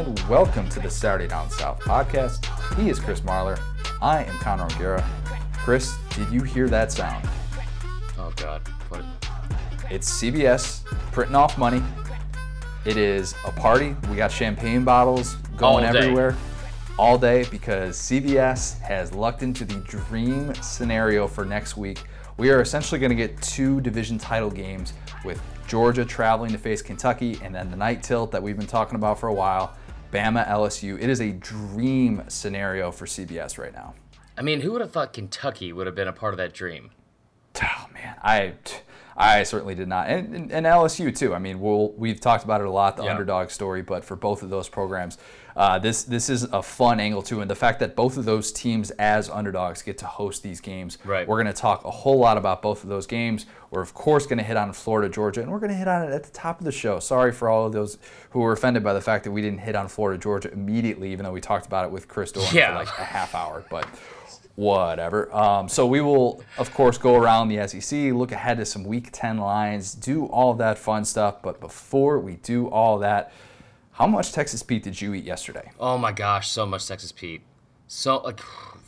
And welcome to the Saturday Down South podcast. He is Chris Marler. I am Connor O'Gara. Chris, did you hear that sound? Oh God, what? It's CBS printing off money. It is a party. We got champagne bottles going All everywhere all day because CBS has lucked into the dream scenario for next week. We are essentially going to get two division title games with Georgia traveling to face Kentucky and then the night tilt that we've been talking about for a while, Bama LSU. It is a dream scenario for CBS right now. I mean, who would have thought Kentucky would have been a part of that dream? Oh man, I I certainly did not, and, and, and LSU too. I mean, we'll, we've talked about it a lot, the Yeah. underdog story, but for both of those programs, uh, this this is a fun angle too, and the fact that both of those teams as underdogs get to host these games. Right. We're going to talk a whole lot about both of those games. We're of course going to hit on Florida, Georgia, and we're going to hit on it at the top of the show. Sorry for all of those who were offended by the fact that we didn't hit on Florida, Georgia immediately, even though we talked about it with Chris Doering Yeah. for like a half hour, but whatever. Um, so we will, of course, go around the SEC, look ahead to some Week 10 lines, do all that fun stuff. But before we do all that, how much Texas Pete did you eat yesterday? Oh my gosh, so much Texas Pete. So like,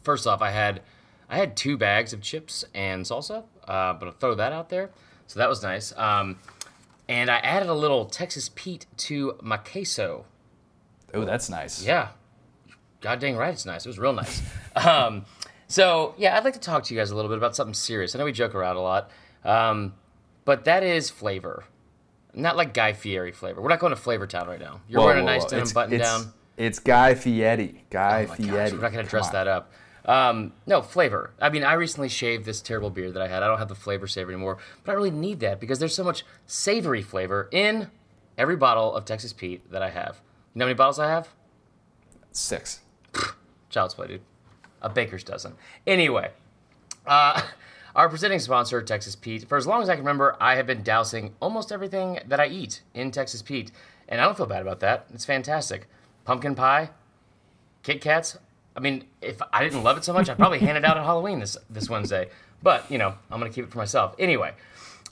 first off, I had I had two bags of chips and salsa, uh, but I'll throw that out there. So that was nice. Um, and I added a little Texas Pete to my queso. Oh, that's nice. Yeah. God dang right, it's nice. It was real nice. um, so, yeah, I'd like to talk to you guys a little bit about something serious. I know we joke around a lot, um, but that is flavor. Not like Guy Fieri flavor. We're not going to Flavor Town right now. You're Whoa, wearing a nice whoa. denim It's- button it's, down. It's Guy Fieri. Guy Oh Fieri. gosh, we're not going to dress that up. Um, no, flavor. I mean, I recently shaved this terrible beard that I had. I don't have the flavor saver anymore, but I really need that because there's so much savory flavor in every bottle of Texas Pete that I have. You know how many bottles I have? Six. Child's play, dude. A baker's dozen. Anyway, uh, our presenting sponsor, Texas Pete. For as long as I can remember, I have been dousing almost everything that I eat in Texas Pete, and I don't feel bad about that. It's fantastic. Pumpkin pie, Kit Kats. I mean, if I didn't love it so much, I'd probably hand it out at Halloween this this Wednesday. But you know, I'm gonna keep it for myself. Anyway,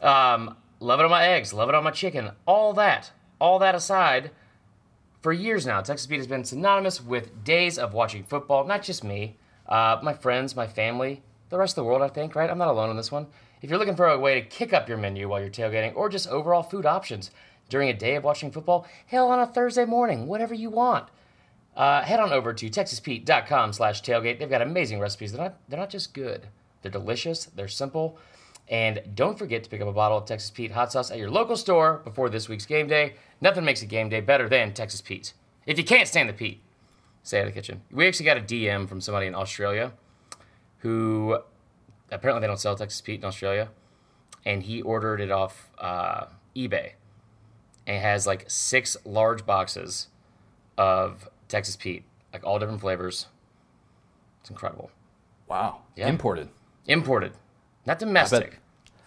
um, love it on my eggs, love it on my chicken. All that, all that aside, for years now, Texas Pete has been synonymous with days of watching football. Not just me, uh, my friends, my family, the rest of the world. I think, right? I'm not alone on this one. If you're looking for a way to kick up your menu while you're tailgating, or just overall food options during a day of watching football, hell, on a Thursday morning, whatever you want. Uh, head on over to texaspete.com slash tailgate. They've got amazing recipes. They're not, they're not just good. They're delicious. They're simple. And don't forget to pick up a bottle of Texas Pete hot sauce at your local store before this week's game day. Nothing makes a game day better than Texas Pete. If you can't stand the Pete, stay out of the kitchen. We actually got a DM from somebody in Australia who apparently they don't sell Texas Pete in Australia. And he ordered it off uh, eBay. And it has like six large boxes of Texas Pete, like all different flavors. It's incredible. Wow. Yeah. Imported. Imported, not domestic.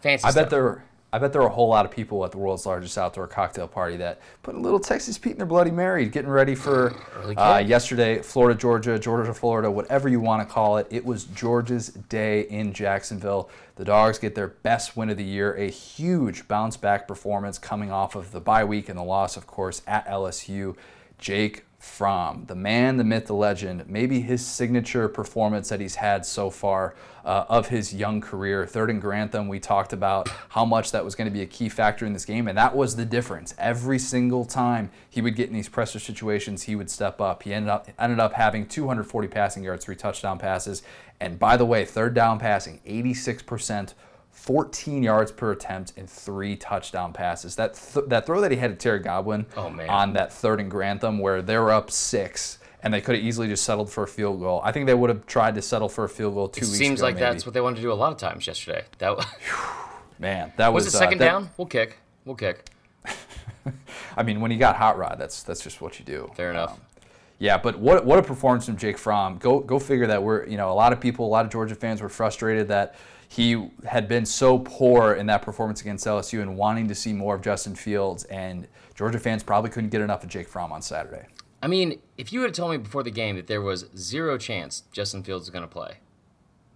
Fancy I stuff. bet there. I bet there are a whole lot of people at the world's largest outdoor cocktail party that put a little Texas Pete in their Bloody Mary, getting ready for uh, yesterday, Florida, Georgia, Georgia, Florida, whatever you want to call it. It was Georgia's day in Jacksonville. The Dogs get their best win of the year, a huge bounce back performance coming off of the bye week and the loss, of course, at LSU. Jake Fromm, the man, the myth, the legend, maybe his signature performance that he's had so far uh, of his young career. Third and Grantham, we talked about how much that was going to be a key factor in this game, and that was the difference. Every single time he would get in these pressure situations, he would step up. He ended up ended up having 240 passing yards, three touchdown passes, and by the way, third down passing, 86 percent. 14 yards per attempt and three touchdown passes. That th- that throw that he had to Terry Godwin Oh, on that third and Grantham where they were up six and they could have easily just settled for a field goal. I think they would have tried to settle for a field goal two It weeks seems ago. like maybe. that's what they wanted to do a lot of times yesterday. That was, man. That was, was it uh, second that- down. We'll kick. We'll kick. I mean, when you got hot rod, that's that's just what you do. Fair enough. Um, yeah, but what what a performance from Jake Fromm. Go go figure that we're you know a lot of people, a lot of Georgia fans were frustrated that he had been so poor in that performance against LSU and wanting to see more of Justin Fields. And Georgia fans probably couldn't get enough of Jake Fromm on Saturday. I mean, if you had told me before the game that there was zero chance Justin Fields was going to play,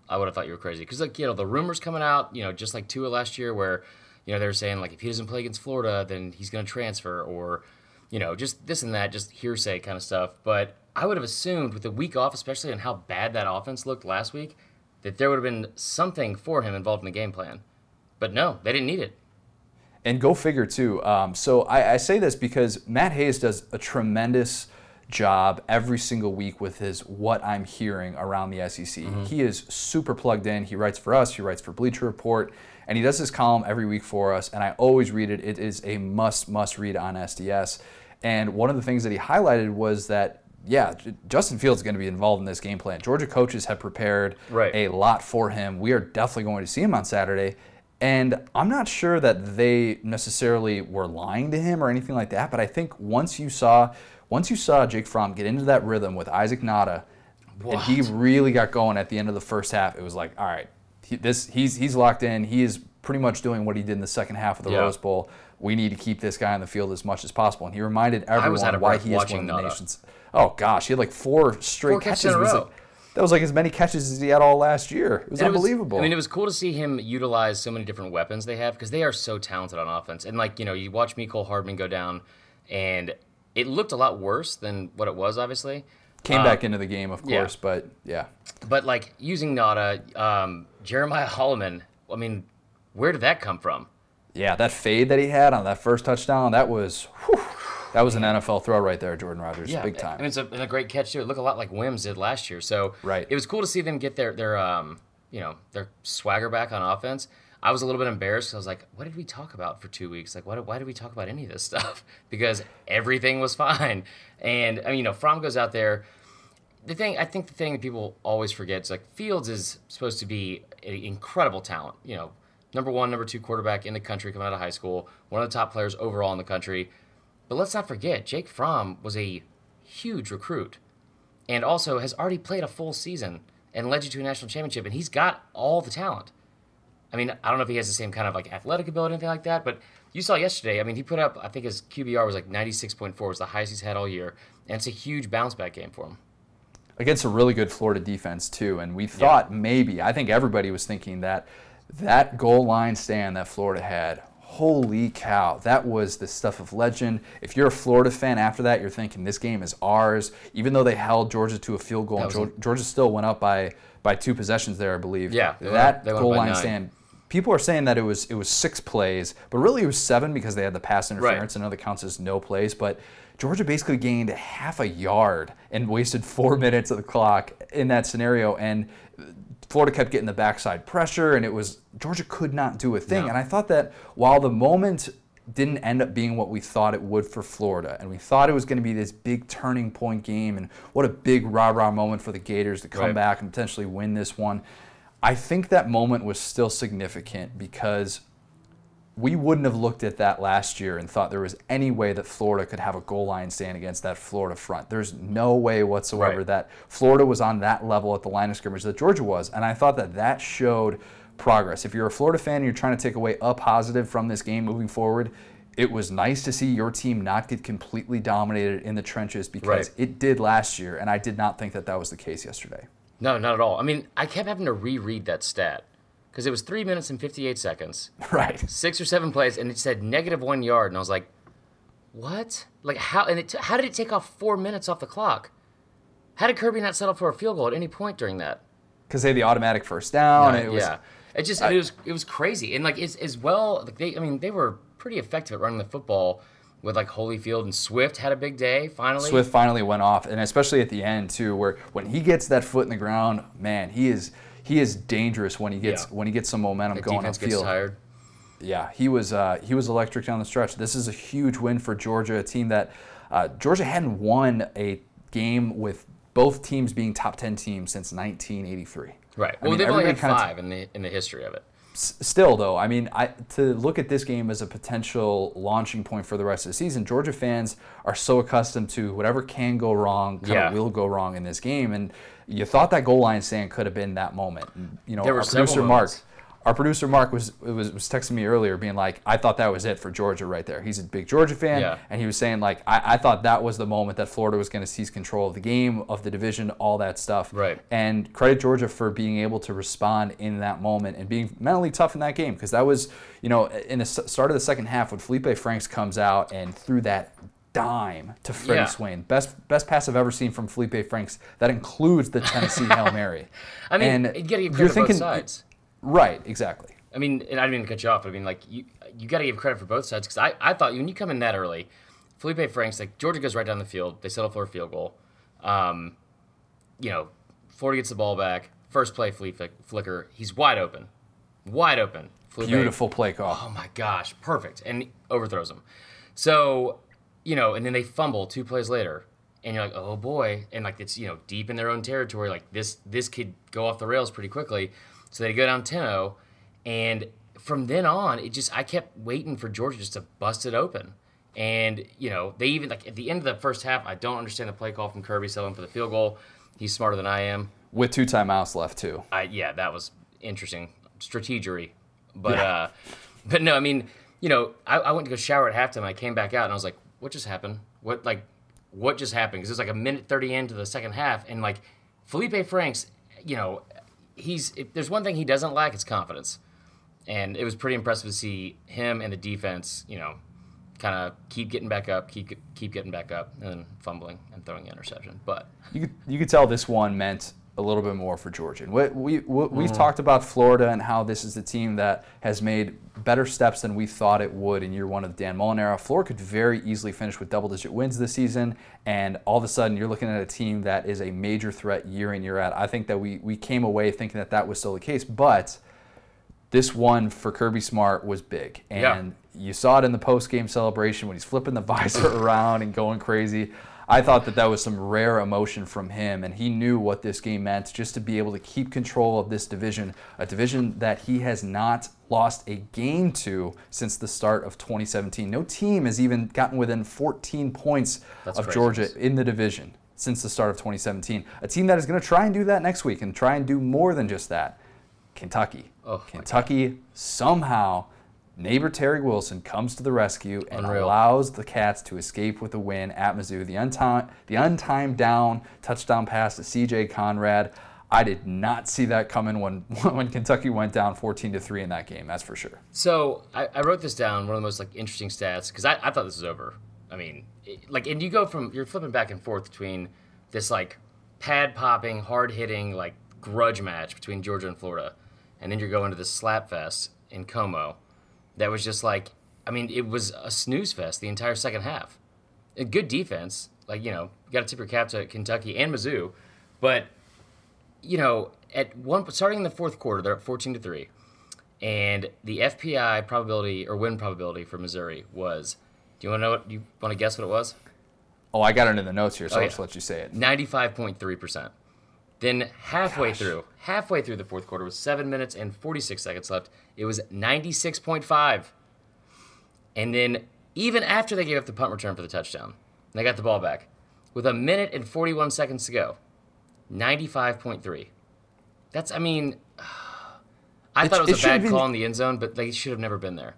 I would have thought you were crazy. Because like you know the rumors coming out, you know, just like Tua last year, where you know they were saying like if he doesn't play against Florida, then he's going to transfer, or you know, just this and that, just hearsay kind of stuff. But I would have assumed with the week off, especially and how bad that offense looked last week, that there would have been something for him involved in the game plan. But no, they didn't need it. And go figure too. Um, so I, I say this because Matt Hayes does a tremendous job every single week with his what I'm hearing around the SEC. Mm-hmm. He is super plugged in. He writes for us, he writes for Bleacher Report, and he does this column every week for us. And I always read it. It is a must, must read on SDS. And one of the things that he highlighted was that yeah, Justin Fields is going to be involved in this game plan. Georgia coaches have prepared right. a lot for him. We are definitely going to see him on Saturday. And I'm not sure that they necessarily were lying to him or anything like that, but I think once you saw once you saw Jake Fromm get into that rhythm with Isaac what? and he really got going at the end of the first half, it was like, all right, he, this he's he's locked in. He is pretty much doing what he did in the second half of the yeah. Rose Bowl. We need to keep this guy on the field as much as possible. And he reminded everyone why he is one of the nation's. Oh gosh, he had like four straight four catches. catches like, that was like as many catches as he had all last year. It was and unbelievable. It was, I mean, it was cool to see him utilize so many different weapons they have because they are so talented on offense. And like you know, you watch Mecole Hardman go down, and it looked a lot worse than what it was, obviously. Came um, back into the game, of course, yeah. but yeah. But like using Nauta, um, Jeremiah Holloman, I mean, where did that come from? Yeah, that fade that he had on that first touchdown, that was whew, that was an NFL throw right there, Jordan Rodgers, yeah, big time. And it's a, and a great catch too. It looked a lot like Wims did last year. So right. it was cool to see them get their their um, you know their swagger back on offense. I was a little bit embarrassed. I was like, what did we talk about for two weeks? Like, why, why did we talk about any of this stuff? because everything was fine. And, I mean, you know, Fromm goes out there. The thing, I think the thing that people always forget is like Fields is supposed to be an incredible talent. You know, number one, number two quarterback in the country coming out of high school, one of the top players overall in the country. But let's not forget, Jake Fromm was a huge recruit and also has already played a full season and led you to a national championship. And he's got all the talent. I mean, I don't know if he has the same kind of like athletic ability or anything like that, but you saw yesterday. I mean, he put up, I think his QBR was like 96.4, was the highest he's had all year, and it's a huge bounce back game for him. Against a really good Florida defense too, and we thought yeah. maybe, I think everybody was thinking that that goal line stand that Florida had. Holy cow, that was the stuff of legend. If you're a Florida fan after that, you're thinking this game is ours. Even though they held Georgia to a field goal, and Georgia, Georgia still went up by by two possessions there, I believe. Yeah, that goal line nine. stand people are saying that it was it was six plays, but really it was seven because they had the pass interference. Right. I know that counts as no plays, but Georgia basically gained half a yard and wasted four minutes of the clock in that scenario. And Florida kept getting the backside pressure, and it was Georgia could not do a thing. No. And I thought that while the moment didn't end up being what we thought it would for Florida. And we thought it was going to be this big turning point game and what a big rah rah moment for the Gators to come right. back and potentially win this one. I think that moment was still significant because we wouldn't have looked at that last year and thought there was any way that Florida could have a goal line stand against that Florida front. There's no way whatsoever right. that Florida was on that level at the line of scrimmage that Georgia was. And I thought that that showed progress. If you're a Florida fan and you're trying to take away a positive from this game moving forward, it was nice to see your team not get completely dominated in the trenches because right. it did last year. And I did not think that that was the case yesterday. No, not at all. I mean, I kept having to reread that stat because it was three minutes and 58 seconds. Right. Six or seven plays, and it said negative one yard. And I was like, what? Like, how, and it t- how did it take off four minutes off the clock? How did Kirby not settle for a field goal at any point during that? Because they had the automatic first down. No, it was, yeah. It just, it was, it was crazy. And like, as, as well, like they, I mean, they were pretty effective at running the football with like Holyfield and Swift had a big day finally. Swift finally went off, and especially at the end too, where when he gets that foot in the ground, man, he is he is dangerous when he gets yeah. when he gets some momentum the going on field. tired. Yeah, he was uh, he was electric down the stretch. This is a huge win for Georgia, a team that uh, Georgia hadn't won a game with both teams being top ten teams since 1983. Right. Well, mean, they've only had five t- in the in the history of it still though i mean I, to look at this game as a potential launching point for the rest of the season georgia fans are so accustomed to whatever can go wrong kind yeah. of will go wrong in this game and you thought that goal line stand could have been that moment you know our producer mark our producer Mark was, was was texting me earlier, being like, "I thought that was it for Georgia right there." He's a big Georgia fan, yeah. and he was saying like, I, "I thought that was the moment that Florida was going to seize control of the game, of the division, all that stuff." Right. And credit Georgia for being able to respond in that moment and being mentally tough in that game because that was, you know, in the start of the second half when Felipe Franks comes out and threw that dime to Freddie Yeah. Swain. Best best pass I've ever seen from Felipe Franks. That includes the Tennessee Hail Mary. I mean, And you gotta give you're credit to both thinking- sides. Right, exactly. I mean, and I didn't mean to cut you off, but I mean, like, you you got to give credit for both sides because I, I thought when you come in that early, Felipe Franks, like, Georgia goes right down the field. They settle for a field goal. Um, you know, Florida gets the ball back. First play, Felipe Flicker. He's wide open. Wide open. Felipe, Beautiful play call. Oh my gosh, perfect. And overthrows him. So, you know, and then they fumble two plays later. And you're like, oh boy. And like it's, you know, deep in their own territory. Like this this could go off the rails pretty quickly. So they go down 10-0. And from then on, it just I kept waiting for Georgia just to bust it open. And, you know, they even like at the end of the first half, I don't understand the play call from Kirby settling for the field goal. He's smarter than I am. With two timeouts left too. I yeah, that was interesting strategery, but Yeah. uh, but no, I mean, you know, I, I went to go shower at halftime. I came back out and I was like, what just happened? What like, what just happened? Because it's like a minute thirty into the second half, and like Felipe Franks, you know, he's if there's one thing he doesn't lack, it's confidence, and it was pretty impressive to see him and the defense, you know. Kind of keep getting back up, keep keep getting back up, and then fumbling and throwing the interception. But You could, you could tell this one meant a little bit more for Georgia. And we, we, we, we've mm. talked about Florida and how this is the team that has made better steps than we thought it would in year one of the Dan Mullen era. Florida could very easily finish with double digit wins this season, and all of a sudden you're looking at a team that is a major threat year in, year out. I think that we, we came away thinking that that was still the case, but this one for Kirby Smart was big. And Yeah. you saw it in the post game celebration when he's flipping the visor around and going crazy. I thought that that was some rare emotion from him, and he knew what this game meant just to be able to keep control of this division, a division that he has not lost a game to since the start of 2017. No team has even gotten within 14 points That's of crazy. Georgia in the division since the start of 2017. A team that is going to try and do that next week and try and do more than just that. Kentucky. Oh, Kentucky somehow neighbor Terry Wilson comes to the rescue and Unreal. allows the Cats to escape with a win at Mizzou. The untimed, the untimed down touchdown pass to C.J. Conrad. I did not see that coming when when Kentucky went down 14 to three in that game. That's for sure. So I, I wrote this down. One of the most like interesting stats because I, I thought this was over. I mean, it, like, and you go from you're flipping back and forth between this like pad popping, hard hitting like grudge match between Georgia and Florida, and then you're going to this slap fest in Como. That was just like, I mean, it was a snooze fest the entire second half. A good defense, like you know, you got to tip your cap to Kentucky and Mizzou, but you know, at one starting in the fourth quarter, they're at fourteen to three and the FPI probability or win probability for Missouri was. Do you want to know what? You want to guess what it was? Oh, I got it in the notes here, so Oh, I'll just let you say it. Ninety-five point three percent. Then halfway Gosh. through, halfway through the fourth quarter, with seven minutes and forty-six seconds left, it was ninety-six point five. And then even after they gave up the punt return for the touchdown, they got the ball back, with a minute and forty-one seconds to go, ninety-five point three. That's, I mean, I It- thought it it was a bad have call in the end zone, but they should have never been there.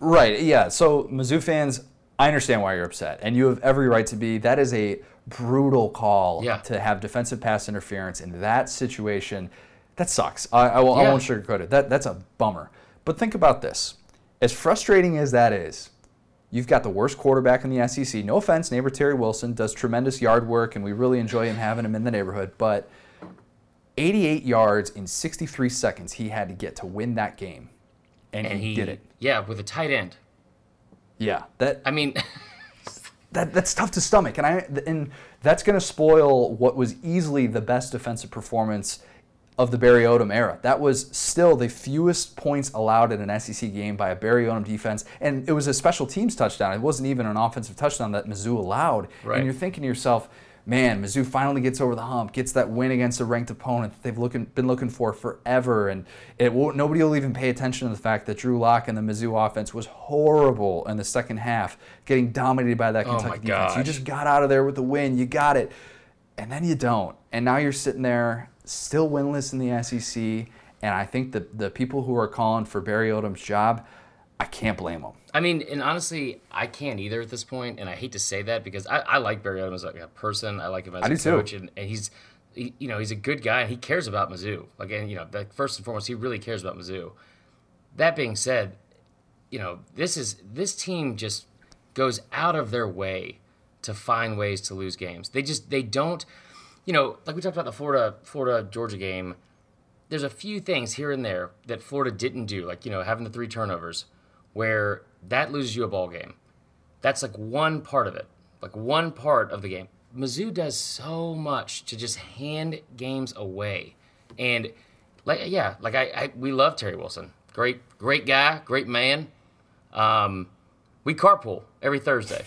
Right. Yeah. So Mizzou fans, I understand why you're upset, and you have every right to be. That is a brutal call Yeah. to have defensive pass interference in that situation. That sucks. I, I, will, I Yeah. won't sugarcoat it. That that's a bummer. But think about this. As frustrating as that is, you've got the worst quarterback in the SEC. No offense, neighbor Terry Wilson does tremendous yard work, and we really enjoy him having him in the neighborhood. But 88 yards in 63 seconds he had to get to win that game, and, And he, he did it. Yeah, with a tight end. Yeah, that I mean, that that's tough to stomach, and I and that's going to spoil what was easily the best defensive performance of the Barry Odom era. That was still the fewest points allowed in an SEC game by a Barry Odom defense, and it was a special teams touchdown. It wasn't even an offensive touchdown that Mizzou allowed. Right. And you're thinking to yourself, man, Mizzou finally gets over the hump, gets that win against a ranked opponent that they've looking, been looking for forever, and it won't, nobody will even pay attention to the fact that Drew Lock and the Mizzou offense was horrible in the second half, getting dominated by that Oh Kentucky defense. You just got out of there with the win, you got it, and then you don't, and now you're sitting there still winless in the SEC. And I think the the people who are calling for Barry Odom's job, I can't blame them. I mean, and honestly, I can't either at this point, and I hate to say that because I, I like Barry Odom as a person. I like him as I a too. coach, and, and he's, he, you know, he's a good guy, and he cares about Mizzou. Like, and you know, like first and foremost, he really cares about Mizzou. That being said, you know, this is this team just goes out of their way to find ways to lose games. They just they don't. You know, like we talked about the Florida Florida Georgia game. There's a few things here and there that Florida didn't do, like you know having the three turnovers, where that loses you a ball game. That's like one part of it, like one part of the game. Mizzou does so much to just hand games away, and like yeah, like I, I we love Terry Wilson, great great guy, great man. Um, we carpool every Thursday.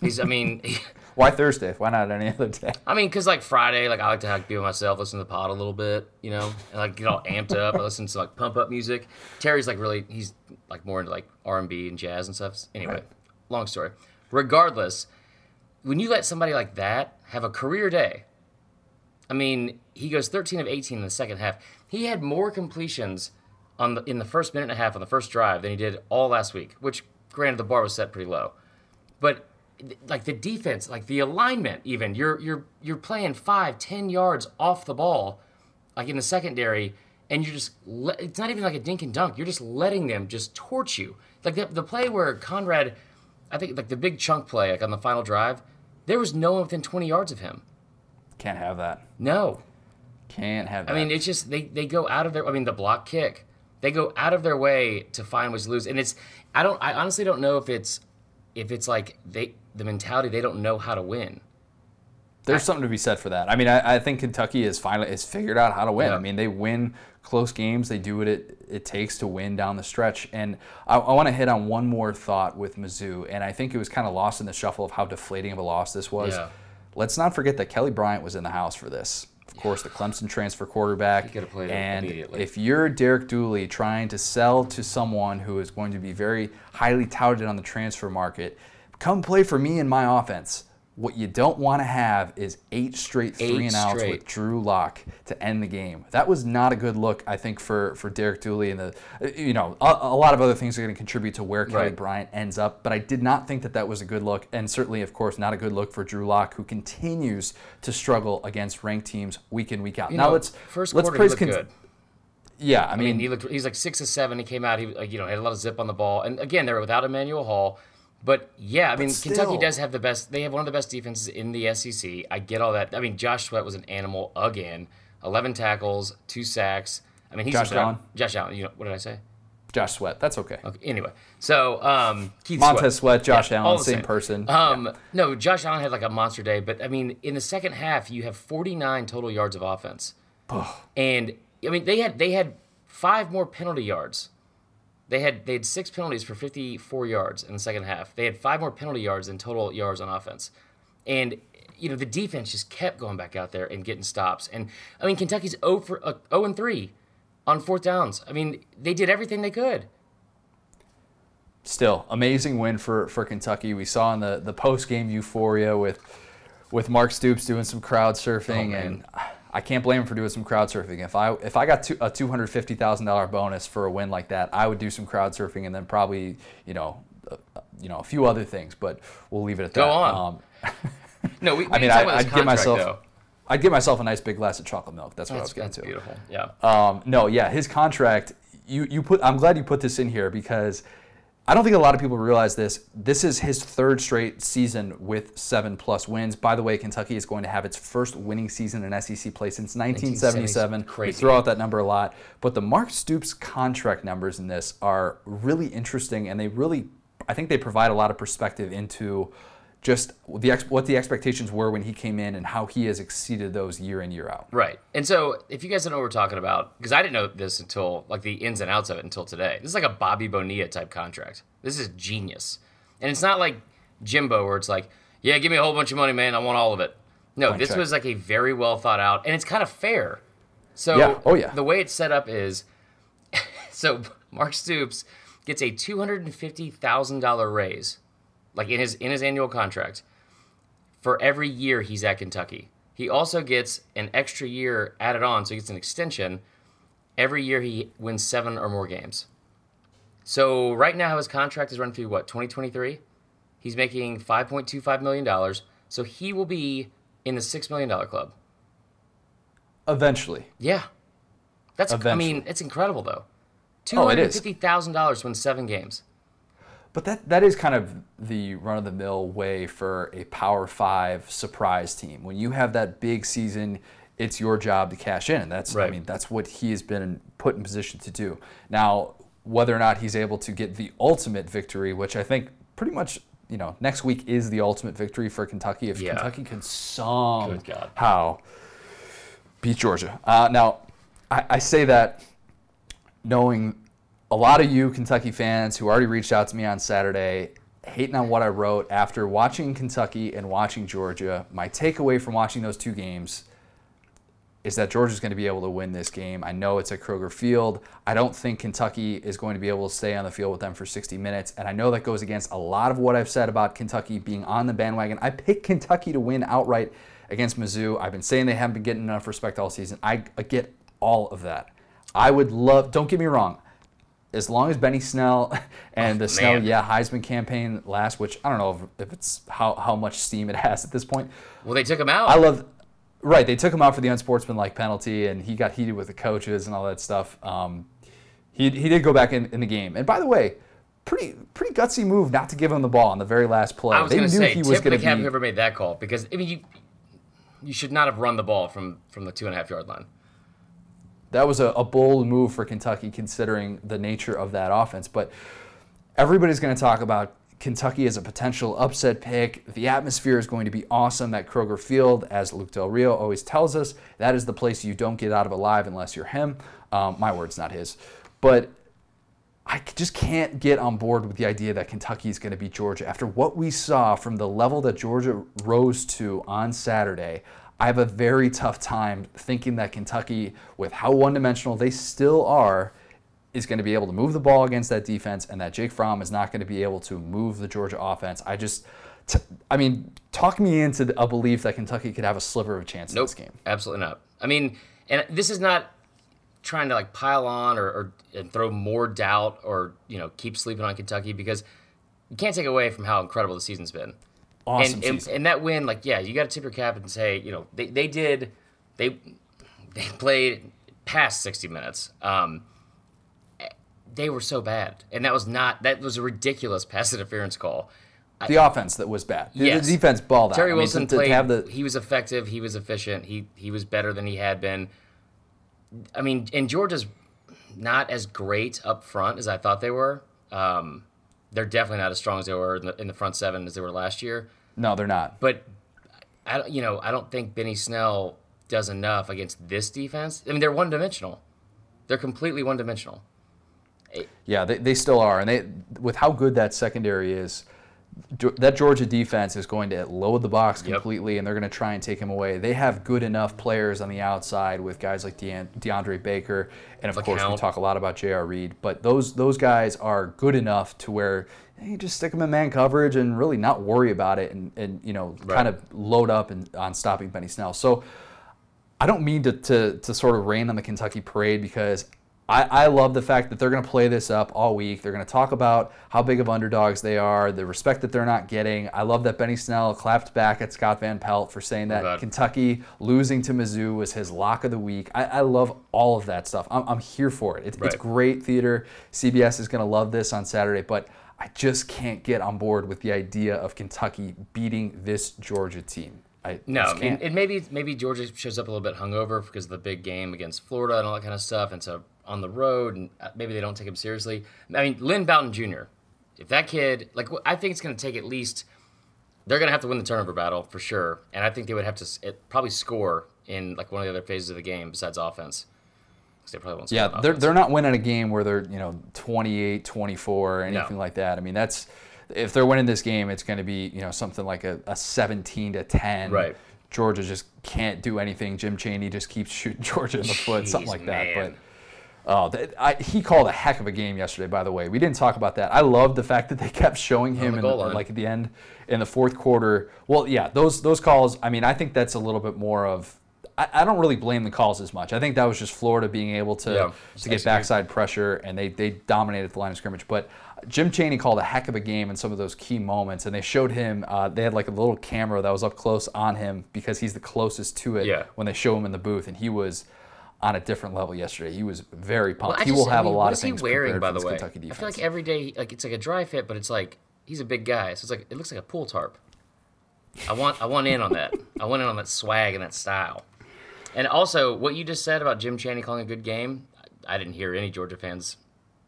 He's I mean. Why Thursday? Why not any other day? I mean, cause like Friday, like I like to like, be with myself, listen to the pod a little bit, you know, and like get all amped up. I listen to like pump up music. Terry's like really, he's like more into like R and B and jazz and stuff. Anyway, Right. long story. Regardless, when you let somebody like that have a career day, I mean, he goes 13 of 18 in the second half. He had more completions on the in the first minute and a half on the first drive than he did all last week. Which, granted, the bar was set pretty low, but like the defense, like the alignment, even you're you're you're playing five, ten yards off the ball, like in the secondary, and you're just le- it's not even like a dink and dunk. You're just letting them just torch you. Like the, the play where Conrad, I think like the big chunk play, like on the final drive, there was no one within 20 yards of him. Can't have that. No, Can't have that. I mean, it's just they, they go out of their. I mean, the block kick, they go out of their way to find ways to lose, and it's. I don't. I honestly don't know if it's, if it's like they the mentality they don't know how to win. There's something to be said for that. I mean, I, I think Kentucky has finally has figured out how to win. Yeah. I mean, they win close games. They do what it, it takes to win down the stretch. And I, I want to hit on one more thought with Mizzou, and I think it was kind of lost in the shuffle of how deflating of a loss this was. Yeah. Let's not forget that Kelly Bryant was in the house for this. Of course, the Clemson transfer quarterback. And immediately. if you're Derek Dooley trying to sell to someone who is going to be very highly touted on the transfer market, come play for me in my offense. What you don't want to have is eight straight three Eight and outs straight. with Drew Lock to end the game. That was not a good look, I think, for for Derek Dooley and the, uh, you know, a, a lot of other things are going to contribute to where Kelly Right. Bryant ends up. But I did not think that that was a good look, and certainly, of course, not a good look for Drew Lock, who continues to struggle against ranked teams week in week out. You now know, let's first let's quarter praise he looked good. Yeah, I I mean, mean, he looked. He's like six to seven. He came out. He you know had a lot of zip on the ball, and again they were without Emmanuel Hall. But yeah, I mean, Kentucky does have the best. They have one of the best defenses in the SEC. I get all that. I mean, Josh Sweat was an animal again. Eleven tackles, two sacks. I mean, he's Josh incredi- Allen? Josh Allen. You know what did I say? Josh Sweat. That's okay. Okay. Anyway, so um, Keith Montez Sweat, Josh Yeah, Allen, the same, same. person. Um, no, Josh Allen had like a monster day, but I mean, in the second half, you have 49 total yards of offense, and I mean, they had they had five more penalty yards. They had they had six penalties for 54 yards in the second half. They had five more penalty yards than total yards on offense, and you know the defense just kept going back out there and getting stops. And I mean, Kentucky's 0 for uh, 0 and three on fourth downs. I mean, they did everything they could. Still, amazing win for, for Kentucky. We saw in the, the post game euphoria with with Mark Stoops doing some crowd surfing, Oh, and I can't blame him for doing some crowd surfing. If I if I got two, a two hundred fifty thousand dollar bonus for a win like that, I would do some crowd surfing and then probably you know uh, you know a few other things. But we'll leave it at that. Go on. Um, No, we, we I mean, I, I'd give myself though. I'd give myself a nice big glass of chocolate milk. That's what That's, I was that's getting to. beautiful. Yeah. Um, no, yeah, his contract. You you put. I'm glad you put this in here because I don't think a lot of people realize this. This is his third straight season with seven plus wins. By the way, Kentucky is going to have its first winning season in SEC play since 1977. We throw out that number a lot, but the Mark Stoops contract numbers in this are really interesting, and they really, I think they provide a lot of perspective into just the ex- what the expectations were when he came in and how he has exceeded those year in year out. Right. And so, if you guys don't know what we're talking about, because I didn't know this until like the ins and outs of it until today. This is like a Bobby Bonilla type contract. This is genius, and it's not like Jimbo where it's like, yeah, give me a whole bunch of money, man. I want all of it. No, this check. was like a very well thought out, and it's kind of fair. So, Yeah. Oh, yeah. the way it's set up is, so Mark Stoops gets a two hundred and fifty thousand dollar raise, like in his in his annual contract for every year he's at Kentucky. He also gets an extra year added on, so he gets an extension every year he wins seven or more games. So right now his contract is running through what 2023. He's making 5.25 million dollars, so he will be in the six million dollar club. Eventually, Yeah, that's Eventually. I mean it's incredible though. Two Oh, it hundred fifty thousand dollars to win seven games. But that, that is kind of the run of the mill way for a Power Five surprise team. When you have that big season, it's your job to cash in, and that's I mean that's what he has been put in position to do. Now, whether or not he's able to get the ultimate victory, which I think pretty much you know next week is the ultimate victory for Kentucky. If Yeah. Kentucky can somehow beat Georgia. Uh, now, I, I say that knowing a lot of you Kentucky fans who already reached out to me on Saturday, hating on what I wrote after watching Kentucky and watching Georgia. My takeaway from watching those two games is that Georgia's going to be able to win this game. I know it's at Kroger Field. I don't think Kentucky is going to be able to stay on the field with them for 60 minutes. And I know that goes against a lot of what I've said about Kentucky being on the bandwagon. I picked Kentucky to win outright against Mizzou. I've been saying they haven't been getting enough respect all season. I, get all of that. I would love, don't get me wrong, as long as Benny Snell and the Snell, man. yeah, Heisman campaign lasts, which I don't know if, if it's how, how much steam it has at this point. Well, they took him out. I love, right? They took him out for the unsportsmanlike penalty, and he got heated with the coaches and all that stuff. Um, he, he did go back in, in the game, and by the way, pretty pretty gutsy move not to give him the ball on the very last play. I was they going knew to say, he was going to be. whoever made that call because I mean you you should not have run the ball from from the two and a half yard line. That was a, a bold move for Kentucky considering the nature of that offense. But everybody's going to talk about Kentucky as a potential upset pick. The atmosphere is going to be awesome at Kroger Field, as Luke Del Rio always tells us. That is the place you don't get out of alive unless you're him. Um, my words, not his. But I just can't get on board with the idea that Kentucky is going to beat Georgia. After what we saw from the level that Georgia rose to on Saturday, I have a very tough time thinking that Kentucky, with how one dimensional they still are, is going to be able to move the ball against that defense and that Jake Fromm is not going to be able to move the Georgia offense. I just, t- I mean, talk me into a belief that Kentucky could have a sliver of a chance in this game. absolutely not. I mean, and this is not trying to like pile on or, or and throw more doubt or you know keep sleeping on Kentucky because you can't take away from how incredible the season's been. Awesome and, and, and that win, like, yeah, you got to tip your cap and say, you know, they, they did, they they played past 60 minutes. Um, they were so bad, and that was not that was a ridiculous pass interference call. the offense that was bad. The- Yes. The defense balled out. Terry I mean, Wilson to, to played. have the he was effective. He was efficient. He he was better than he had been. I mean, and Georgia's not as great up front as I thought they were. Um, they're definitely not as strong as they were in the, in the front seven as they were last year. No, they're not. But I don't, you know, I don't think Benny Snell does enough against this defense. I mean, they're one dimensional. They're completely one dimensional. Yeah, they, they still are, and they with how good that secondary is, that Georgia defense is going to load the box Yep. completely, and they're going to try and take him away. They have good enough players on the outside with guys like Dean- DeAndre Baker, and of course we talk a lot about J.R. Reed. But those those guys are good enough to where you just stick them in man coverage and really not worry about it, and, and you know Right. kind of load up and on stopping Benny Snell. So. I don't mean to, to, to sort of rain on the Kentucky parade because I, I love the fact that they're going to play this up all week. They're going to talk about how big of underdogs they are, the respect that they're not getting. I love that Benny Snell clapped back at Scott Van Pelt for saying that God. Kentucky losing to Mizzou was his lock of the week. I, I love all of that stuff. I'm, I'm here for it. It's, it's great theater. CBS is going to love this on Saturday, but I just can't get on board with the idea of Kentucky beating this Georgia team. I No, I mean, and maybe maybe Georgia shows up a little bit hungover because of the big game against Florida and all that kind of stuff, and so on the road, and uh, maybe they don't take him seriously. I mean, Lynn Bowden Jr. If that kid, like, I think it's going to take at least they're going to have to win the turnover battle for sure, and I think they would have to probably score in like one of the other phases of the game besides offense. They probably won't Yeah, they're, they're not winning a game where they're, you know, 28, 24, or anything like that. I mean, that's if they're winning this game, it's going to be, you know, something like a, a 17 to 10. Right. Georgia just can't do anything. Jim Chaney just keeps shooting Georgia in the foot, something Jeez, like that. But oh, that, I, he called a heck of a game yesterday. By the way, we didn't talk about that. I love the fact that they kept showing him in the, like at the end in the fourth quarter. Well, yeah, those those calls. I mean, I think that's a little bit more of. I, I don't really blame the calls as much. I think that was just Florida being able to Yeah, to get backside pressure, and they they dominated the line of scrimmage. But Jim Chaney called a heck of a game in some of those key moments, and they showed him. Uh, they had like a little camera that was up close on him because he's the closest to it Yeah. when they show him in the booth, and he was on a different level yesterday. He was very pumped. I he just- will I have mean, a lot of things wearing, prepared by for the this way? Kentucky defense. I feel like every day, like it's like a dry fit, but it's like he's a big guy, so it's like it looks like a pool tarp. I want, I want in on that. I want in on that swag and that style. And also, what you just said about Jim Chaney calling a good game, I didn't hear any Georgia fans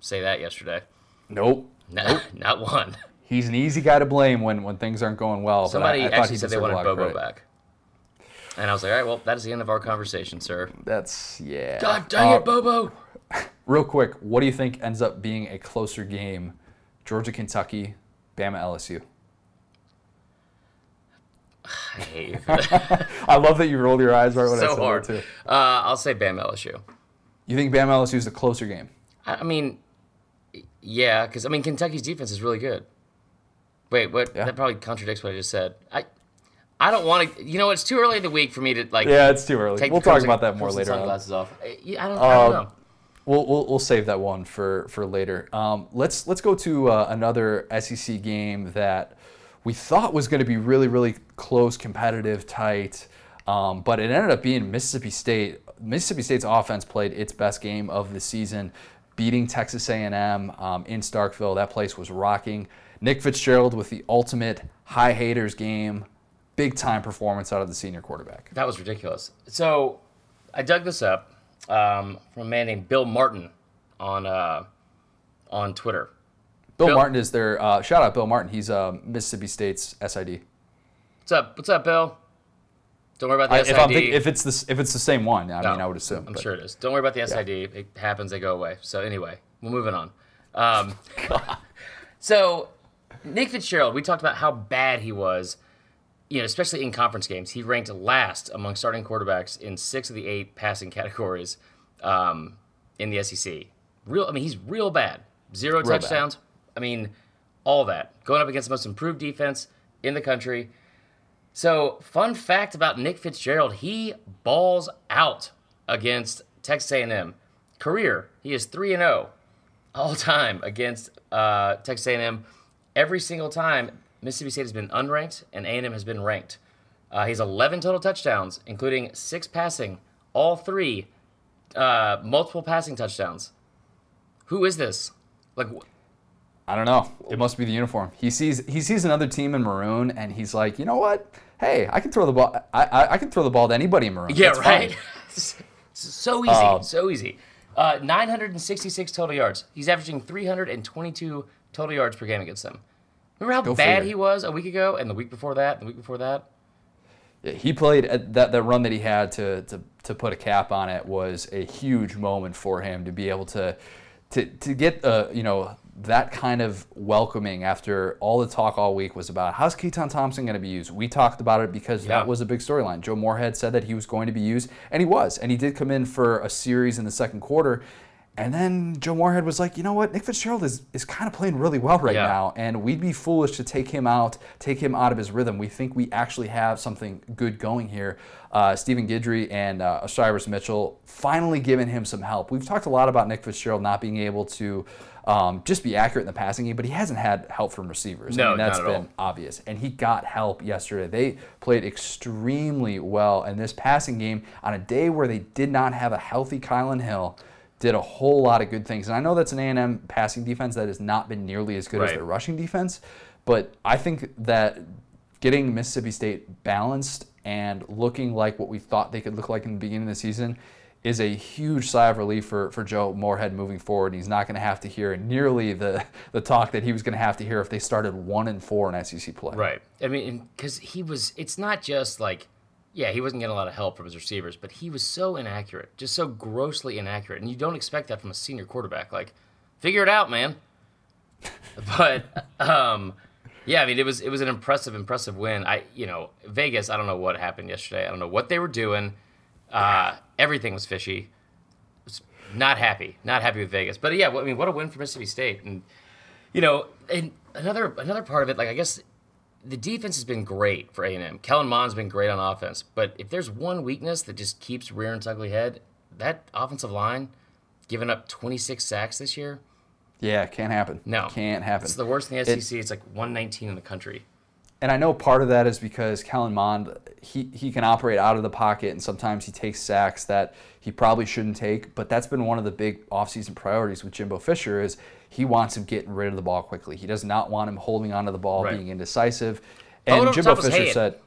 say that yesterday. nope. No, not one. He's an easy guy to blame when, when things aren't going well. Somebody I, I thought actually he said they wanted Bobo back. And I was like, all right, well, that is the end of our conversation, sir. That's yeah. God dang Uh, it, Bobo. Real quick, what do you think ends up being a closer game? Georgia, Kentucky, Bama, LSU. I hate you for that. I love that you rolled your eyes right when I said hard. that too. Uh, I'll say Bam LSU. You think Bam LSU is a closer game? I I mean, yeah, because I mean Kentucky's defense is really good. Wait, what? Yeah. That probably contradicts what I just said. I, I don't want to. You know, it's too early in the week for me to like. Yeah, it's too early. We'll talk about that more later on. Sunglasses off. I, I don't, I don't Uh, know. We'll, we'll, we'll save that one for, for later. Um, let's let's go to uh, another SEC game that we thought was going to be really really close, competitive, tight, um, but it ended up being Mississippi State. Mississippi State's offense played its best game of the season, beating Texas A&M um, in Starkville. That place was rocking. Nick Fitzgerald with the ultimate high haters game, big time performance out of the senior quarterback. That was ridiculous. So, I dug this up um, from a man named Bill Martin on uh, on Twitter. Bill, Bill- Martin is their uh, shout out. Bill Martin. He's um, Mississippi State's SID. What's up? What's up, Bill? Don't worry about the I, SID. if, think, if it's the if it's the same one, I No, mean, I would assume. I'm but- sure it is. Don't worry about the SID. It happens, they go away. So anyway, we're moving on. Um, so Nick Fitzgerald, we talked about how bad he was. You know, especially in conference games, he ranked last among starting quarterbacks in six of the eight passing categories um, in the SEC. Real, I mean, he's real bad. Zero bad. touchdowns. I mean, all that going up against the most improved defense in the country. So, fun fact about Nick Fitzgerald: he balls out against Texas A&M. Career, he is three and zero all time against uh, Texas A&M. Every single time, Mississippi State has been unranked and A&M has been ranked. Uh, he has 11 total touchdowns, including six passing, all three uh, multiple passing touchdowns. Who is this? Like, I don't know. It must be the uniform. He sees he sees another team in maroon, and he's like, you know what? Hey, I can throw the ball. I I, I can throw the ball to anybody in maroon. Yeah, That's right. so easy, so easy. Uh, 966 total yards. He's averaging 322 total yards per game against them. Remember how bad he was a week ago, and the week before that, and the week before that. Yeah, he played that that run that he had to to to put a cap on it was a huge moment for him to be able to to to get uh you know that kind of welcoming after all the talk all week was about how's Keytaon Thompson going to be used. We talked about it because Yeah. that was a big storyline. Joe Moorhead said that he was going to be used, and he was, and he did come in for a series in the second quarter. And then Joe Moorhead was like, you know what, Nick Fitzgerald is, is kind of playing really well right Yeah. now, and we'd be foolish to take him out, take him out of his rhythm. We think we actually have something good going here. Uh, Stephen Guidry and uh, Osirus Mitchell finally giving him some help. We've talked a lot about Nick Fitzgerald not being able to um, just be accurate in the passing game, but he hasn't had help from receivers. No, I mean, that's been all. obvious. And he got help yesterday. They played extremely well in this passing game on a day where they did not have a healthy Kylan Hill. Did a whole lot of good things, and I know that's an A&M passing defense that has not been nearly as good as Right. their rushing defense, but I think that getting Mississippi State balanced and looking like what we thought they could look like in the beginning of the season is a huge sigh of relief for, for Joe Moorhead moving forward. He's not going to have to hear nearly the, the talk that he was going to have to hear if they started one and four in SEC play. Right. I mean, because he was, it's not just like, yeah, he wasn't getting a lot of help from his receivers, but he was so inaccurate, just so grossly inaccurate. And you don't expect that from a senior quarterback. Like, figure it out, man. but, um, yeah, I mean, it was it was an impressive, impressive win. I, you know, Vegas. I don't know what happened yesterday. I don't know what they were doing. Uh, everything was fishy. Was not happy, not happy with Vegas. But yeah, I mean, what a win for Mississippi State. And you know, and another another part of it, like I guess the defense has been great for A&M. Kellen Mond's been great on offense, but if there's one weakness that just keeps rearing its ugly head, that offensive line, giving up 26 sacks this year, Yeah, can't happen. no, Can't happen. It's the worst in the SEC. it's like 119 in the country. And I know part of that is because Kellen Mond he he can operate out of the pocket and sometimes he takes sacks that he probably shouldn't take. But that's been one of the big offseason priorities with Jimbo Fisher is he wants him getting rid of the ball quickly. He does not want him holding onto the ball, Right. being indecisive. And Jimbo Fisher said,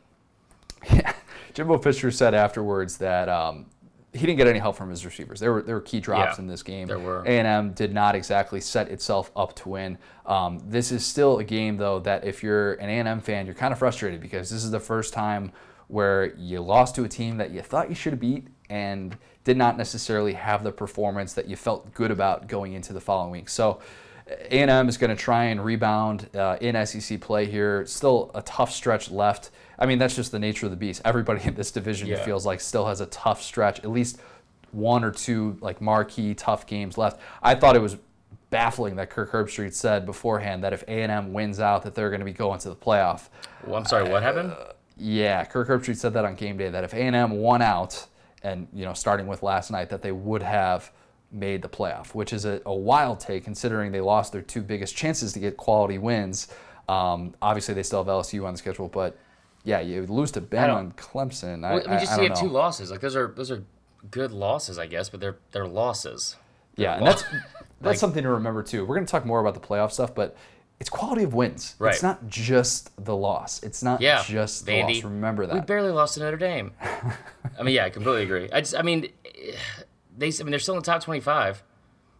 yeah, Jimbo Fisher said afterwards that um, he didn't get any help from his receivers. There were there were key drops Yeah, in this game. there were. A&M did not exactly set itself up to win. Um, this is still a game though that if you're an A&M fan, you're kind of frustrated because this is the first time where you lost to a team that you thought you should have beat and did not necessarily have the performance that you felt good about going into the following week. So. A&M is going to try and rebound uh, in SEC play here. Still a tough stretch left. I mean, that's just the nature of the beast. Everybody in this division it Yeah. feels like still has a tough stretch. At least one or two like marquee tough games left. I thought it was baffling that Kirk Herbstreit said beforehand that if A&M wins out, that they're going to be going to the playoff. Well, I'm sorry, what happened? Yeah, Kirk Herbstreit said that on game day that if A&M won out, and you know, starting with last night, that they would have made the playoff, which is a, a wild take considering they lost their two biggest chances to get quality wins. Um, obviously, they still have LSU on the schedule, but yeah, you lose to Ben don't- Clemson. I, Well, I mean, just I, I you have know. two losses. Like those are those are good losses, I guess, but they're they're losses. Yeah, and that's that's like- something to remember too. We're going to talk more about the playoff stuff, but it's quality of wins. Right. It's not just the loss. It's not Yeah, just the Vandy. loss. Remember that. We barely lost to Notre Dame. I mean, yeah, I completely agree. I just, I mean, they, I mean, they're still in the top twenty-five.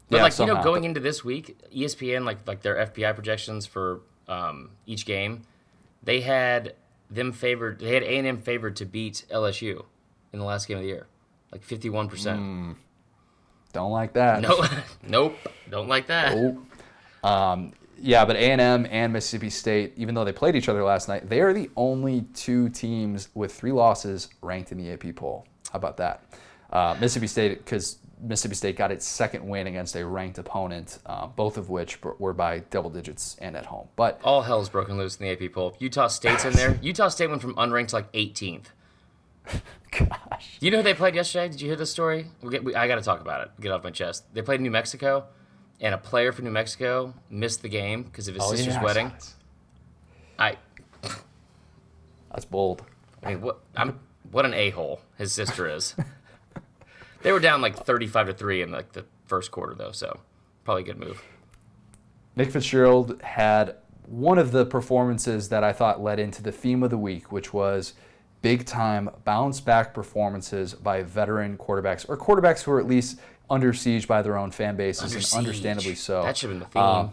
But Yeah, like you know, somehow. going into this week, ESPN like like their FPI projections for um, each game, they had them favored. They had A and M favored to beat LSU in the last game of the year, like fifty-one percent. Don't like that. No, nope, don't like that. Oh. Um, yeah, but A&M and Mississippi State, even though they played each other last night, they are the only two teams with three losses ranked in the AP poll. How about that? Uh, Mississippi State, because Mississippi State got its second win against a ranked opponent, uh, both of which were by double digits and at home. But All hell's broken loose in the AP poll. Utah State's in there. Utah State went from unranked to like 18th. gosh, Do you know who they played yesterday? Did you hear this story? We'll get, we, I got to talk about it. Get it off my chest. They played New Mexico, and a player from New Mexico missed the game because of his Oh, sister's yeah, wedding. I, That's bold. I mean, what? I'm what an a hole his sister is. they were down like 35 to three in like the first quarter though, so probably a good move. Nick Fitzgerald had one of the performances that I thought led into the theme of the week, which was big time bounce back performances by veteran quarterbacks or quarterbacks who are at least under siege by their own fan bases, and understandably so. That should have been the theme. Um,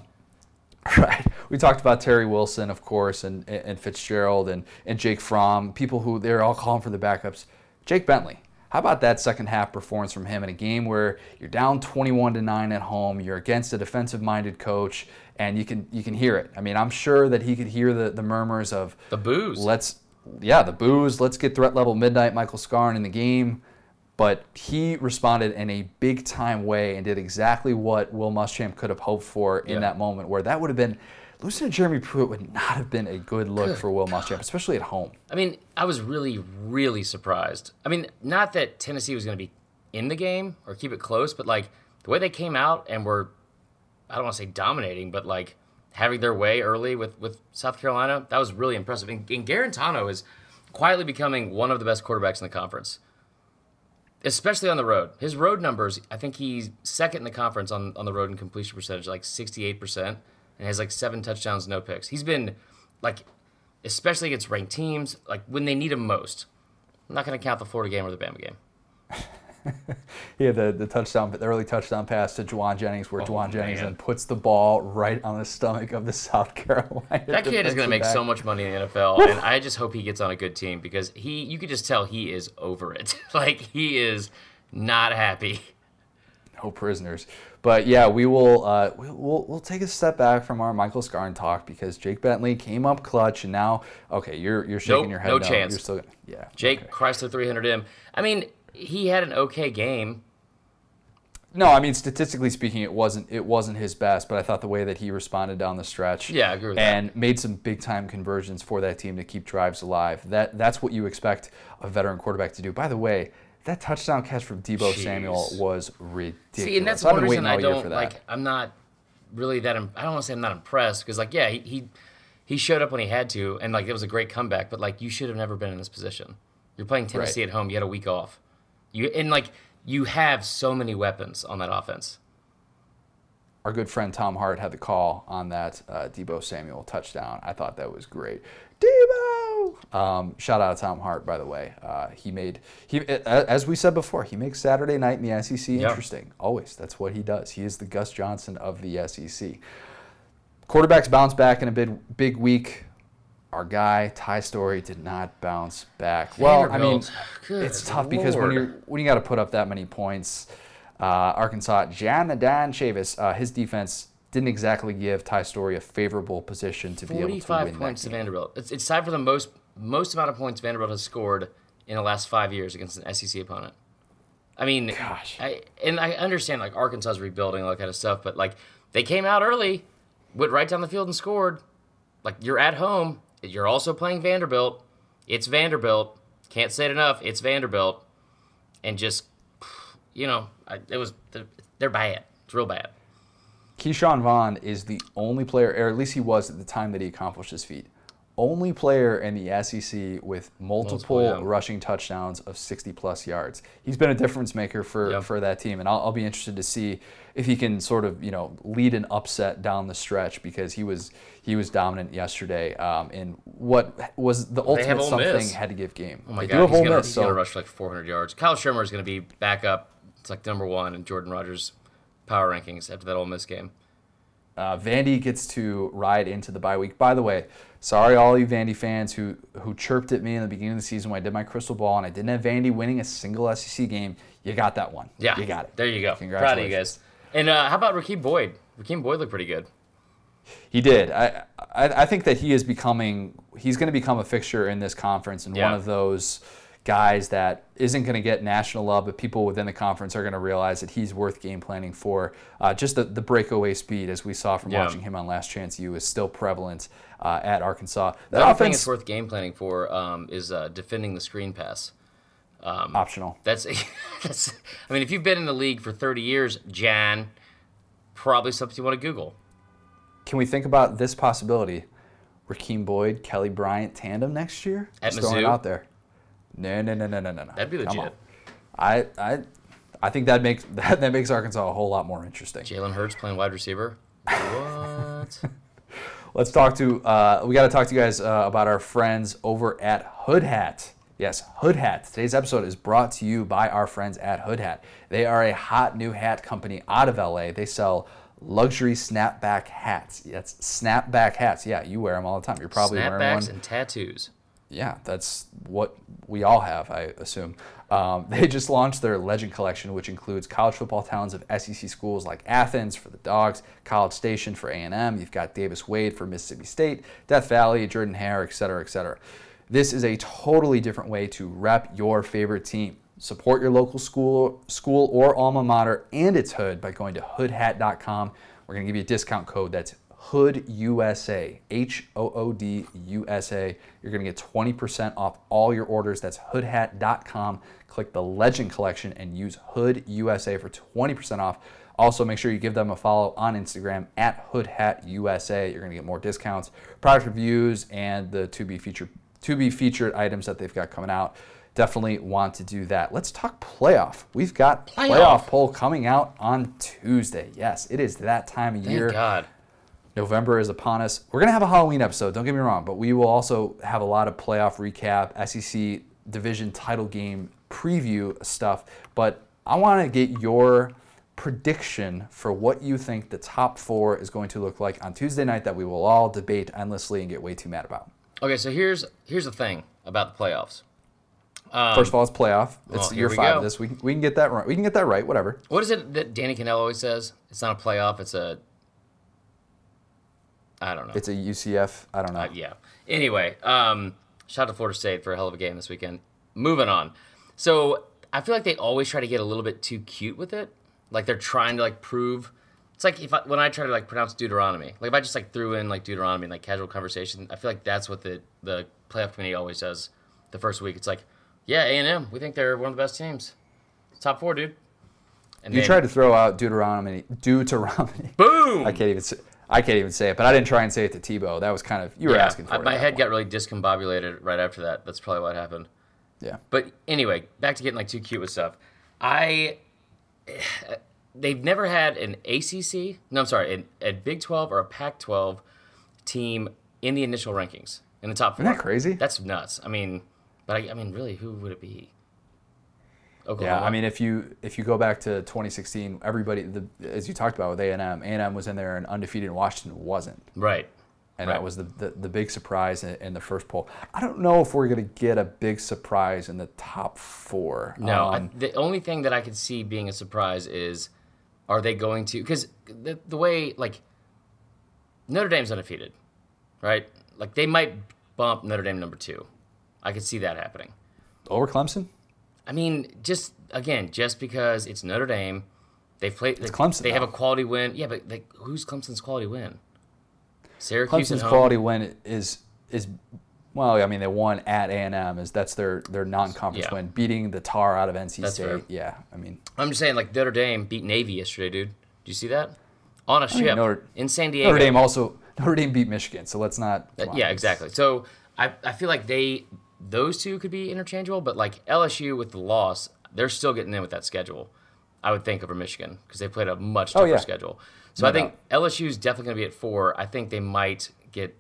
Right. We talked about Terry Wilson, of course, and, and Fitzgerald and, and Jake Fromm, people who they're all calling for the backups. Jake Bentley. How about that second half performance from him in a game where you're down 21 to 9 at home, you're against a defensive minded coach, and you can you can hear it. I mean, I'm sure that he could hear the, the murmurs of the booze. let's yeah, the booze, let's get threat level midnight Michael Scarn in the game. But he responded in a big time way and did exactly what Will Muschamp could have hoped for in Yeah. that moment, where that would have been losing to Jeremy Pruitt would not have been a good look for Will Muschamp, especially at home. I mean, I was really, really surprised. I mean, not that Tennessee was going to be in the game or keep it close, but like the way they came out and were, I don't want to say dominating, but like having their way early with, with South Carolina, that was really impressive. And, and Guarantano is quietly becoming one of the best quarterbacks in the conference, especially on the road. His road numbers, I think he's second in the conference on, on the road in completion percentage, like 68%, and has like seven touchdowns, no picks. He's been like especially against ranked teams, like when they need him most. I'm not going to count the Florida game or the Bama game. He had the, the touchdown, the early touchdown pass to Jauan Jennings, where oh, Jauan Jennings Oh, then puts the ball right on the stomach of the South Carolina. That kid is going to make back. so much money in the NFL, and I just hope he gets on a good team because he, you could just tell he is over it. like he is not happy. no prisoners. But yeah, we will uh, we- we'll, we'll take a step back from our Michael Scarn talk because Jake Bentley came up clutch, and now okay, you're you're shaking Nope, your head. no no chance. You're still gonna, yeah. Jake okay. Chrysler 300M. I mean, he had an okay game. No, I mean statistically speaking, it wasn't it wasn't his best, but I thought the way that he responded down the stretch, Yeah, I agree with that. and made some big time conversions for that team to keep drives alive. That that's what you expect a veteran quarterback to do. By the way, that touchdown catch from Deebo Jeez. Samuel was ridiculous. See, and that's I've one reason I don't like. I'm not really that. im- I don't want to say I'm not impressed because, like, yeah, he, he he showed up when he had to, and like it was a great comeback. But like you should have never been in this position. You're playing Tennessee Right. at home. You had a week off. You and like you have so many weapons on that offense. Our good friend Tom Hart had the call on that uh, Deebo Samuel touchdown. I thought that was great. Deebo! Um, shout out to Tom Hart, by the way. Uh, he made he as we said before, he makes Saturday night in the SEC Yeah. interesting. Always, that's what he does. He is the Gus Johnson of the SEC. Quarterbacks bounce back in a big big week. Our guy Ty Storey did not bounce back. Well, I mean, Good it's tough because when you're when you got to put up that many points, uh, Arkansas Janadan Chavis, uh, his defense didn't exactly give Ty Storey a favorable position to be able to win Forty-five points to. Vanderbilt. It's it's tied for the most most amount of points Vanderbilt has scored in the last five years against an SEC opponent. I mean, Gosh. I, and I understand like Arkansas is rebuilding all that kind of stuff, but like they came out early, went right down the field and scored. Like you're at home, you're also playing Vanderbilt. It's Vanderbilt. Can't say it enough. It's Vanderbilt, and just you know, I, it was they're bad. It's real bad. Ke'Shawn Vaughn is the only player, or at least he was at the time that he accomplished his feat, only player in the SEC with multiple Multiple, yeah. rushing touchdowns of 60 plus yards. He's been a difference maker for, Yep. for that team, and I'll, I'll be interested to see if he can sort of you know lead an upset down the stretch because he was he was dominant yesterday um, in what was the ultimate something Miss. had to give game. Oh my they god, he's gonna, Miss, he's so gonna rush for like 400 yards. Kyle Shurmur is gonna be back up. It's like number one in Jordan Rodgers' power rankings after that Ole Miss game. Uh, Vandy gets to ride into the bye week. By the way, sorry all you Vandy fans who who chirped at me in the beginning of the season when I did my crystal ball and I didn't have Vandy winning a single SEC game. You got that one. Yeah, you got it. There you go. Proud of you guys. And uh, how about Rakeem Boyd? Rakeem Boyd looked pretty good. He did. I, I I think that he is becoming. He's going to become a fixture in this conference and Yeah. one of those guys that isn't going to get national love, but people within the conference are going to realize that he's worth game planning for. Uh, just the, the breakaway speed, as we saw from Yeah. watching him on Last Chance U, is still prevalent uh, at Arkansas. The other thing it's worth game planning for um, is uh, defending the screen pass. optional. That's, that's. I mean, if you've been in the league for 30 years, Jan, probably something you want to Google. Can we think about this possibility? Rakeem Boyd, Kelly Bryant tandem next year? At Just throwing it Mizzou? out there. No, no, no, no, no, no. That'd be legit. I, I, I think that makes that, that makes Arkansas a whole lot more interesting. Jalen Hurts playing wide receiver. What? Let's talk to. Uh, we got to talk to you guys uh, about our friends over at Hood Hat. Yes, Hood Hat. Today's episode is brought to you by our friends at Hood Hat. They are a hot new hat company out of LA. They sell luxury snapback hats. That's snapback hats. Yeah, you wear them all the time. You're probably wearing one. Snapbacks and tattoos. Yeah, that's what we all have, I assume. Um, they just launched their Legend Collection, which includes college football towns of SEC schools like Athens for the Dogs, College Station for A&M. You've got Davis Wade for Mississippi State, Death Valley, Jordan Hare, et cetera, et cetera. This is a totally different way to rep your favorite team. Support your local school, school or alma mater and its hood by going to hoodhat.com. We're going to give you a discount code that's Hood USA, H O O D U S A. You're going to get 20% off all your orders. That's hoodhat.com. Click the Legend Collection and use Hood USA for 20% off. Also, make sure you give them a follow on Instagram at HoodHatUSA. You're going to get more discounts, product reviews, and the to be featured to be featured items that they've got coming out. Definitely want to do that. Let's talk playoff. We've got playoff, Playoff. poll coming out on Tuesday. Yes, it is that time of year. Thank year. God. November is upon us. We're going to have a Halloween episode, don't get me wrong, but we will also have a lot of playoff recap, SEC division title game preview stuff. But I want to get your prediction for what you think the top four is going to look like on Tuesday night that we will all debate endlessly and get way too mad about. Okay, so here's here's the thing about the playoffs. Um, First of all, it's playoff. It's well, year five go. of this. We, we can get that right. We can get that right, whatever. What is it that Danny Kanell always says? It's not a playoff. It's a. I don't know. It's a UCF. I don't know. Uh, yeah. Anyway, um, shout out to Florida State for a hell of a game this weekend. Moving on. So I feel like they always try to get a little bit too cute with it. Like they're trying to like prove. It's like if I, when I try to like pronounce Deuteronomy. Like if I just like threw in like Deuteronomy in like casual conversation, I feel like that's what the the playoff committee always does. The first week, it's like, yeah, A and M. We think they're one of the best teams. Top four, dude. And you then- tried to throw out Deuteronomy. Deuteronomy. boom. I can't even. I can't even say it, but I didn't try and say it to Tebow. That was kind of you were Yeah, asking for I- it. my head point. got really discombobulated right after that. That's probably what happened. yeah. But anyway, back to getting like too cute with stuff. I they've never had an ACC. No, I'm sorry, an, a Big 12 or a Pac-12 team in the initial rankings in the top four. Isn't that crazy? That's nuts. I mean, but I, I mean, really, who would it be? Oklahoma. Yeah, I mean, if you if you go back to 2016, everybody, the, as you talked about with A and M, A and M was in there and undefeated, and Washington wasn't, right. and Right. that was the, the the big surprise in, in the first poll. I don't know if we're gonna get a big surprise in the top four. No, I, Um, the only thing that I could see being a surprise is, are they going to? Because the the way like Notre Dame's undefeated, right? Like they might bump Notre Dame number two. I could see that happening. over Clemson. I mean, just again, just because it's Notre Dame, they've played. They, Clemson, They have a quality win. Yeah, but like, who's Clemson's quality win? Syracuse Clemson's quality win is is well, I mean, they won at A and M. Is that's their their non-conference Yeah. win, beating the tar out of NC That's State. fair. Yeah, I mean, I'm just saying, like Notre Dame beat Navy yesterday, dude. Did you see that? On a ship Notre- in San Diego. Notre Dame also Notre Dame beat Michigan, so let's not. Uh, yeah, exactly. So I, I feel like they those two could be interchangeable, but like LSU with the loss, they're still getting in with that schedule. I would think over Michigan because they played a much Oh, tougher yeah. schedule. So No I think LSU is definitely going to be at four. I think they might get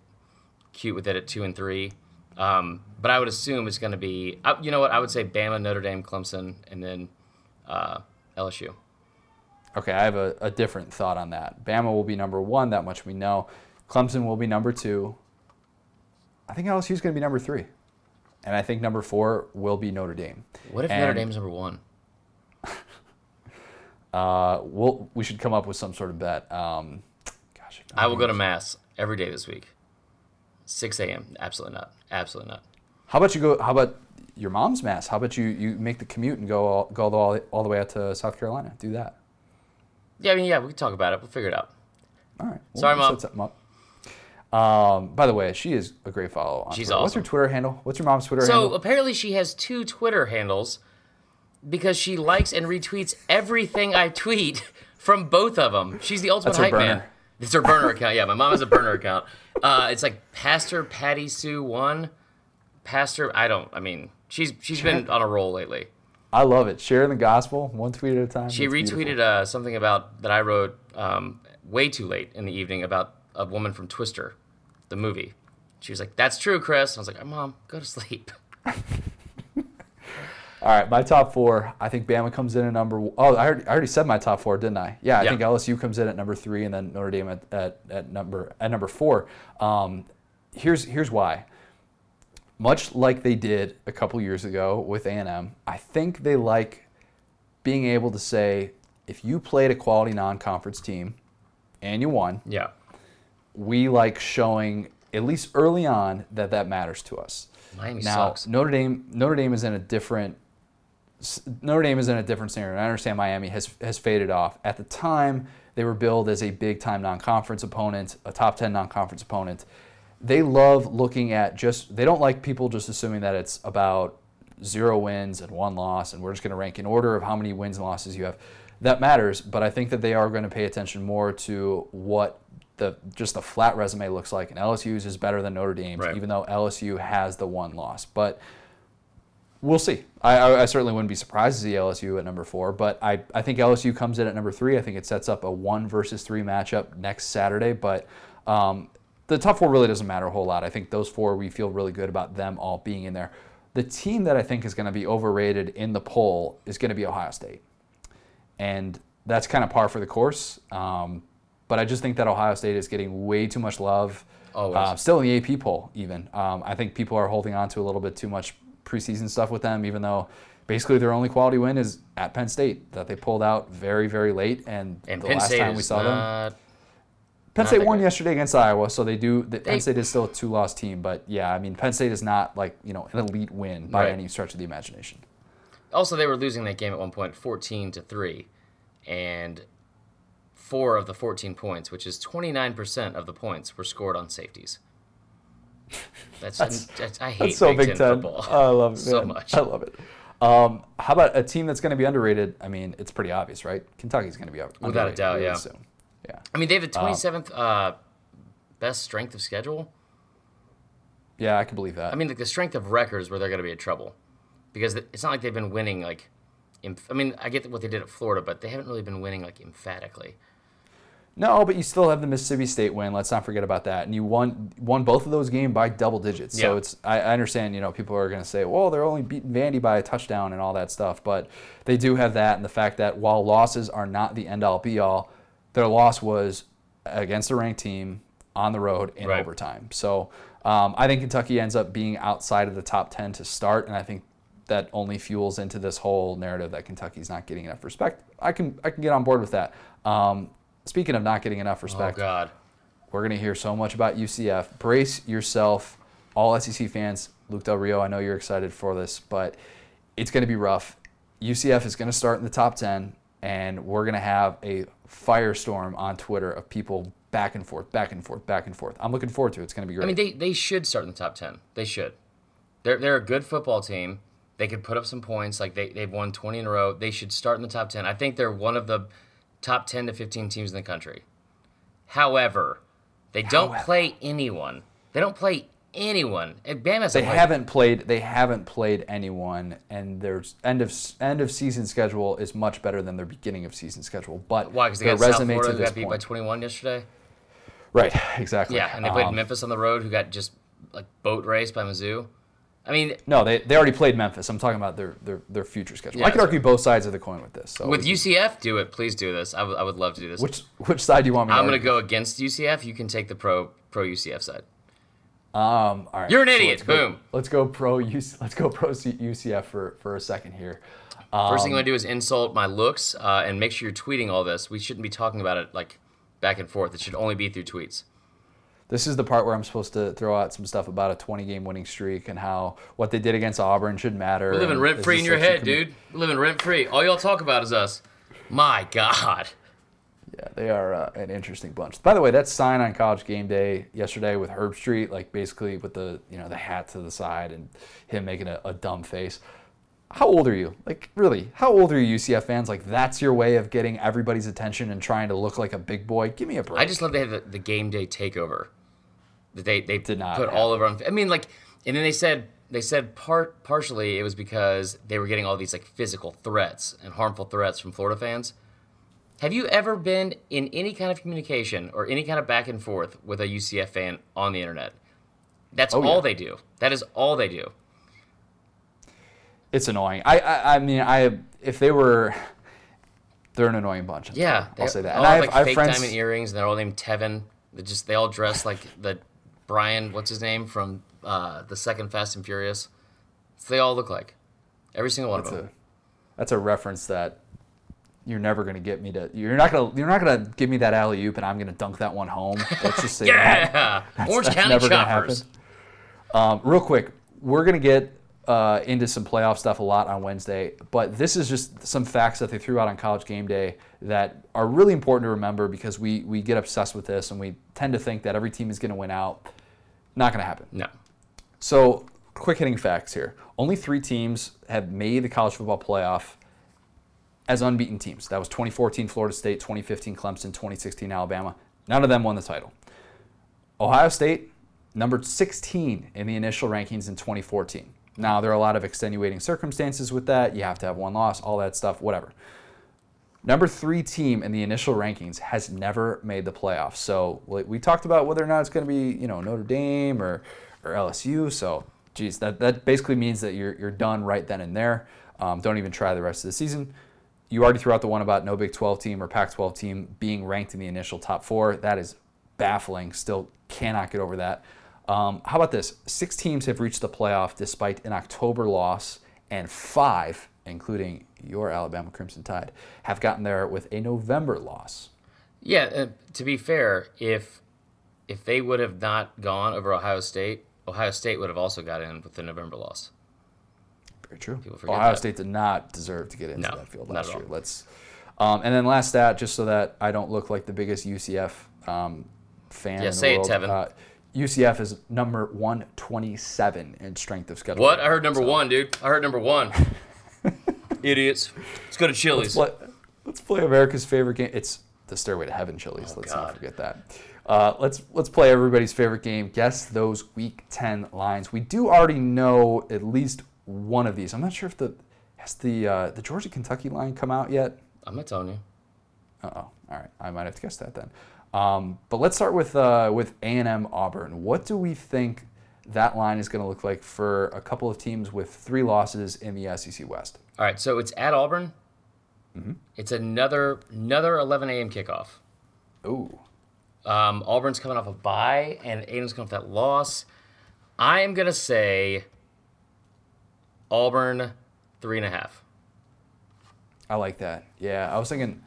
cute with it at two and three. Um, but I would assume it's going to be, you know what? I would say Bama, Notre Dame, Clemson, and then uh, LSU. Okay, I have a, a different thought on that. Bama will be number one, that much we know. Clemson will be number two. I think LSU is going to be number three. And I think number four will be Notre Dame. What if Notre Dame's number one? Uh, we'll, we should come up with some sort of bet. Um, gosh, I will go to mass every day this week. 6 a.m. Absolutely not. Absolutely not. How about you go? How about your mom's mass? How about you you make the commute and go all, go all, all the way out to South Carolina? Do that. Yeah, I mean, yeah, we can talk about it. We'll figure it out. All right. Sorry, we'll Mom. set something up. Um, by the way, she is a great follow. On She's Twitter. What's her. Twitter handle? What's your mom's Twitter So handle? So apparently, she has two Twitter handles because she likes and retweets everything I tweet from both of them. She's the ultimate hype man. It's her burner account. Yeah, my mom has a burner account. Uh, it's like Pastor Patty Sue one, Pastor. I don't. I mean, she's she's been on a roll lately. I love it. Sharing the gospel one tweet at a time. She That's retweeted uh, something about that I wrote um, way too late in the evening about a woman from Twister, the movie. She was like, "That's true, Chris." I was like, "Mom, go to sleep." All right, my top four. I think Bama comes in at number. Oh, I already, I already said my top four, didn't I? Yeah, I Yeah. think LSU comes in at number three, and then Notre Dame at, at, at number at number four. Um, here's here's why. Much like they did a couple years ago with A&M, I think they like being able to say, if you played a quality non-conference team and you won, Yeah, we like showing at least early on that that matters to us. Miami now sucks. Notre Dame Notre Dame is in a different Notre Dame is in a different scenario. And I understand Miami has has faded off. At the time, they were billed as a big time non-conference opponent, a top 10 non-conference opponent. They love looking at just they don't like people just assuming that it's about zero wins and one loss and we're just going to rank in order of how many wins and losses you have. That matters, but I think that they are going to pay attention more to what the just the flat resume looks like. And LSU's is better than Notre Dame's, Right. even though LSU has the one loss. But we'll see. I, I, I certainly wouldn't be surprised to see LSU at number four, but I, I think LSU comes in at number three. I think it sets up a one versus three matchup next Saturday. But um, the top four really doesn't matter a whole lot. I think those four, we feel really good about them all being in there. The team that I think is going to be overrated in the poll is going to be Ohio State. And that's kind of par for the course. Um, but I just think that Ohio State is getting way too much love. Uh, still in the AP poll, even. Um, I think people are holding on to a little bit too much preseason stuff with them, even though basically their only quality win is at Penn State that they pulled out very, very late. And, And the Penn last State time we saw them. Penn State won good. yesterday against Iowa, so they do. The, They- Penn State is still a two-loss team, but yeah, I mean, Penn State is not like you know an elite win by Right. any stretch of the imagination. Also, they were losing that game at one point, fourteen to three, and four of the fourteen points, which is twenty nine percent of the points, were scored on safeties. That's, that's, I hate That's so Big Ten Ten. football. I love it so man. much. I love it. Um, how about a team that's going to be underrated? I mean, it's pretty obvious, right? Kentucky's going to be underrated. Without a doubt, really yeah. soon. Yeah. I mean, they have the 27th uh, best strength of schedule. Yeah, I can believe that. I mean, like the strength of records where they're going to be in trouble, because it's not like they've been winning like. I mean, I get what they did at Florida, but they haven't really been winning like emphatically. No, but you still have the Mississippi State win. Let's not forget about that. And you won won both of those games by double digits. So it's I, I understand. You know, people are going to say, well, they're only beating Vandy by a touchdown and all that stuff, but they do have that, and the fact that while losses are not the end all be all, their loss was against a ranked team on the road in Right. overtime. So um, I think Kentucky ends up being outside of the top 10 to start, and I think that only fuels into this whole narrative that Kentucky's not getting enough respect. I can I can get on board with that. Um, speaking of not getting enough respect, Oh God. we're going to hear so much about UCF. Brace yourself, all SEC fans. Luke Del Rio, I know you're excited for this, but it's going to be rough. UCF is going to start in the top 10, and we're going to have a firestorm on Twitter of people back and forth, back and forth, back and forth. I'm looking forward to it. It's going to be great. I mean, they, they should start in the top 10. They should. They're, they're a good football team. They could put up some points. Like, they, they've won 20 in a row. They should start in the top 10. I think they're one of the top 10 to 15 teams in the country. However, they don't However. play anyone. They don't play anyone. Bama's they haven't played. They haven't played anyone, and their end of end of season schedule is much better than their beginning of season schedule. But Why? Because they got South Florida to who got beat by point, 21 yesterday. right? Exactly. Yeah, and they played Um, Memphis on the road, who got just like boat raced by Mizzou. I mean, No, they, they already played Memphis. I'm talking about their their, their future schedule. Yeah, I could argue both sides of the coin with this. So with UCF, do it. Please do this. I would- I would love to do this. which which side do you want me? to I'm going to go against UCF. You can take the pro pro UCF side. Um, all right. You're an so idiot. let's go- Boom. Let's go pro UC, Let's go pro UCF for for a second here. First thing I'm Um, going to do is insult my looks uh, and make sure you're tweeting all this. We shouldn't be talking about it like back and forth. It should only be through tweets. This is the part where I'm supposed to throw out some stuff about a 20 game winning streak and how what they did against Auburn should matter. We're living rent free in your head, dude. We're living rent free. All y'all talk about is us. My God. Yeah, they are uh, an interesting bunch. By the way, that sign on College Game Day yesterday with Herbstreit, like basically with the you know the hat to the side and him making a, a dumb face. How old are you? Like really? How old are you, UCF fans? Like that's your way of getting everybody's attention and trying to look like a big boy? Give me a break. I just love they have the, the game day takeover they they Did not put all over. On, I mean, like, and then they said they said part partially it was because they were getting all these like physical threats and harmful threats from Florida fans. Have you ever been in any kind of communication or any kind of back and forth with a UCF fan on the internet? That's Oh, all yeah. they do. That is all they do. it's annoying. I, I I mean I if they were, they're an annoying bunch. Yeah, I'll say that. All And I have, have, like I have fake friends. diamond earrings, and they're all named Tevin. They just they all dress like the Brian. What's his name from uh, the second Fast and Furious? They all look like every single one That's of them. a that's a reference that you're never gonna get me to. You're not gonna you're not gonna give me that alley oop and I'm gonna dunk that one home. Let's just say that. Yeah, Orange That's County Choppers. Um, real quick, we're gonna get uh, into some playoff stuff a lot on Wednesday, but this is just some facts that they threw out on College Game Day that are really important to remember because we we get obsessed with this and we tend to think that every team is gonna win out. Not gonna happen. No, So, quick hitting facts here. Only three teams have made the college football playoff as unbeaten teams. That was 2014 Florida State, 2015 Clemson, 2016 Alabama. None of them won the title. Ohio State, numbered 16 in the initial rankings in 2014. Now, there are a lot of extenuating circumstances with that. You have to have one loss, all that stuff, whatever. Number three team in the initial rankings has never made the playoffs. So we talked about whether or not it's going to be, you know, Notre Dame or, or LSU. So, geez, that, that basically means that you're, you're done right then and there. Um, don't even try the rest of the season. You already threw out the one about no Big 12 team or Pac 12 team being ranked in the initial top four. That is baffling. Still cannot get over that. Um, how about this? Six teams have reached the playoff despite an October loss, and five, including your Alabama Crimson Tide, have gotten there with a November loss. yeah. Uh, to be fair, if if they would have not gone over Ohio State, Ohio State would have also got in with the November loss. Very true. Ohio that. State did not deserve to get into No, that field last year. Let's. Um, and then last stat, just so that I don't look like the biggest UCF um, fan. Yeah, in the say it, Tevin. Uh, UCF is number 127 in strength of schedule. What? I heard number one, dude. I heard number one. Idiots. Let's go to Chili's. Let's play, let's play America's favorite game. It's the Stairway to Heaven Chili's. Oh, let's God. not forget that. Uh, let's let's play everybody's favorite game. Guess those Week Ten lines. We do already know at least one of these. I'm not sure if the has the uh, the Georgia Kentucky line come out yet. I'm not telling you. Uh oh. All right, I might have to guess that then. Um, but let's start with uh, with A and M Auburn. What do we think that line is going to look like for a couple of teams with three losses in the SEC West? All right, so it's at Auburn. Mm-hmm. It's another another 11 a.m. kickoff. Ooh, Um, Auburn's coming off a bye, and A&M's coming off that loss. I am gonna say Auburn three and a half. I like that. Yeah, I was thinking.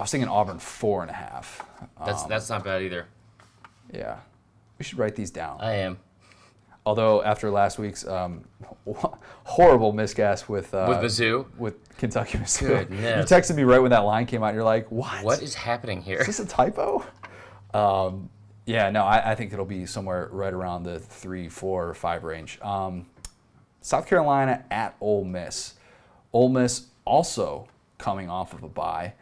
I was thinking Auburn four and a half. That's Um, that's not bad either. Yeah, we should write these down. I am Although after last week's um, horrible miscast with uh, with Mizzou. with Kentucky, Mizzou, Goodness. you texted me right when that line came out. and You're like, "What? What is happening here? Is this a typo?" Um, yeah, no, I, I think it'll be somewhere right around the three, four, or five range. Um, South Carolina at Ole Miss. Ole Miss also coming off of a bye,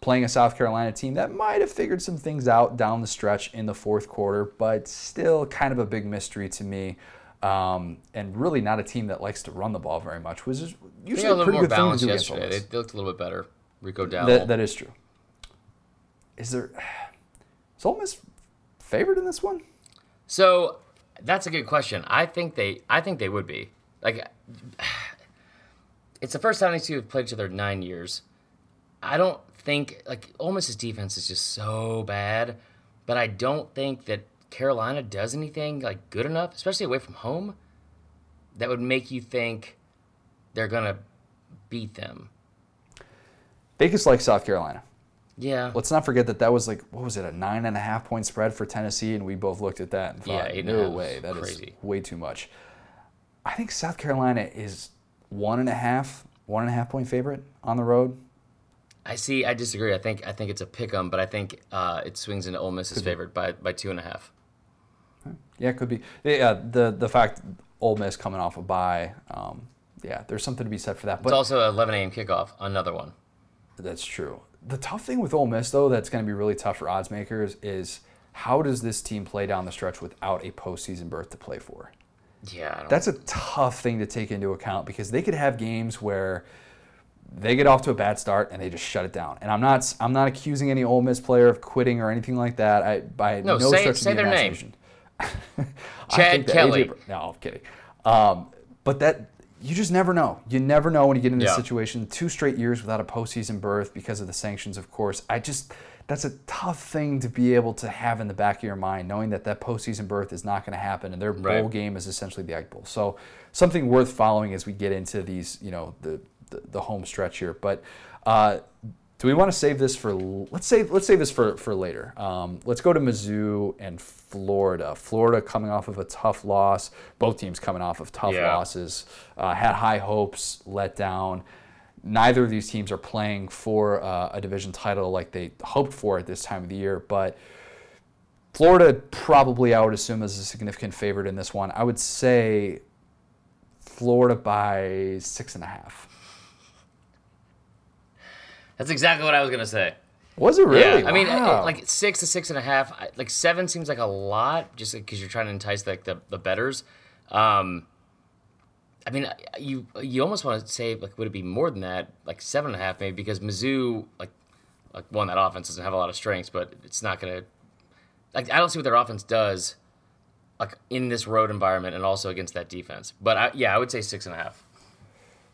playing a South Carolina team that might have figured some things out down the stretch in the fourth quarter, but still kind of a big mystery to me. Um, and really not a team that likes to run the ball very much, which is usually a pretty more good thing to do yesterday. They, looked a little bit better. Rico Dowdle. That, that is true. Is there is Ole Miss favored in this one? So that's a good question. I think they I think they would be. Like it's the first time these two have played each other nine years. I don't think like Ole Miss's defense is just so bad, but I don't think that Carolina does anything like good enough, especially away from home, that would make you think they're gonna beat them. Vegas likes South Carolina. Yeah. Let's not forget that that was like what was it a nine and a half point spread for Tennessee, and we both looked at that and thought, a no way, that is Crazy. way too much. I think South Carolina is one and a half, one and a half point favorite on the road. I see. I disagree. I think I think it's a pick 'em, but I think uh, it swings into Ole Miss's favored by by two and a half. Yeah, it could be. Yeah, the the fact Ole Miss coming off a bye, um, yeah, there's something to be said for that. It's But also an 11 a.m. kickoff. Another one. That's true. The tough thing with Ole Miss, though, that's going to be really tough for odds makers is how does this team play down the stretch without a postseason berth to play for? Yeah. I don't, That's a tough thing to take into account because they could have games where they get off to a bad start and they just shut it down. And I'm not I'm not accusing any Ole Miss player of quitting or anything like that. I by No, no, say- stretch say of the their name. Chad Kelly. AJ no, I'm kidding. Um, but that you just never know. You never know when you get into Yeah. a situation. Two straight years without a postseason berth because of the sanctions, of course. I just that's a tough thing to be able to have in the back of your mind, knowing that that postseason berth is not going to happen, and their bowl Right. game is essentially the Egg Bowl. So something worth following as we get into these, you know, the the, the home stretch here. But uh, do we want to save this for? Let's say let's save this for for later. Um, let's go to Mizzou and Florida. Florida coming off of a tough loss. Both teams coming off of tough Yeah. losses. Uh, had high hopes, let down. Neither of these teams are playing for uh, a division title like they hoped for at this time of the year, but. Florida probably, I would assume, is a significant favorite in this one. I would say Florida by six and a half. That's exactly what I was gonna say. Was it really? Yeah. I mean, Wow. like six to six and a half. Like seven seems like a lot, just because you're trying to entice like the the betters. Um, I mean, you you almost want to say like would it be more than that, like seven and a half maybe, because Mizzou like like one that offense doesn't have a lot of strengths, but it's not gonna like I don't see what their offense does like in this road environment and also against that defense. But I, yeah, I would say six and a half.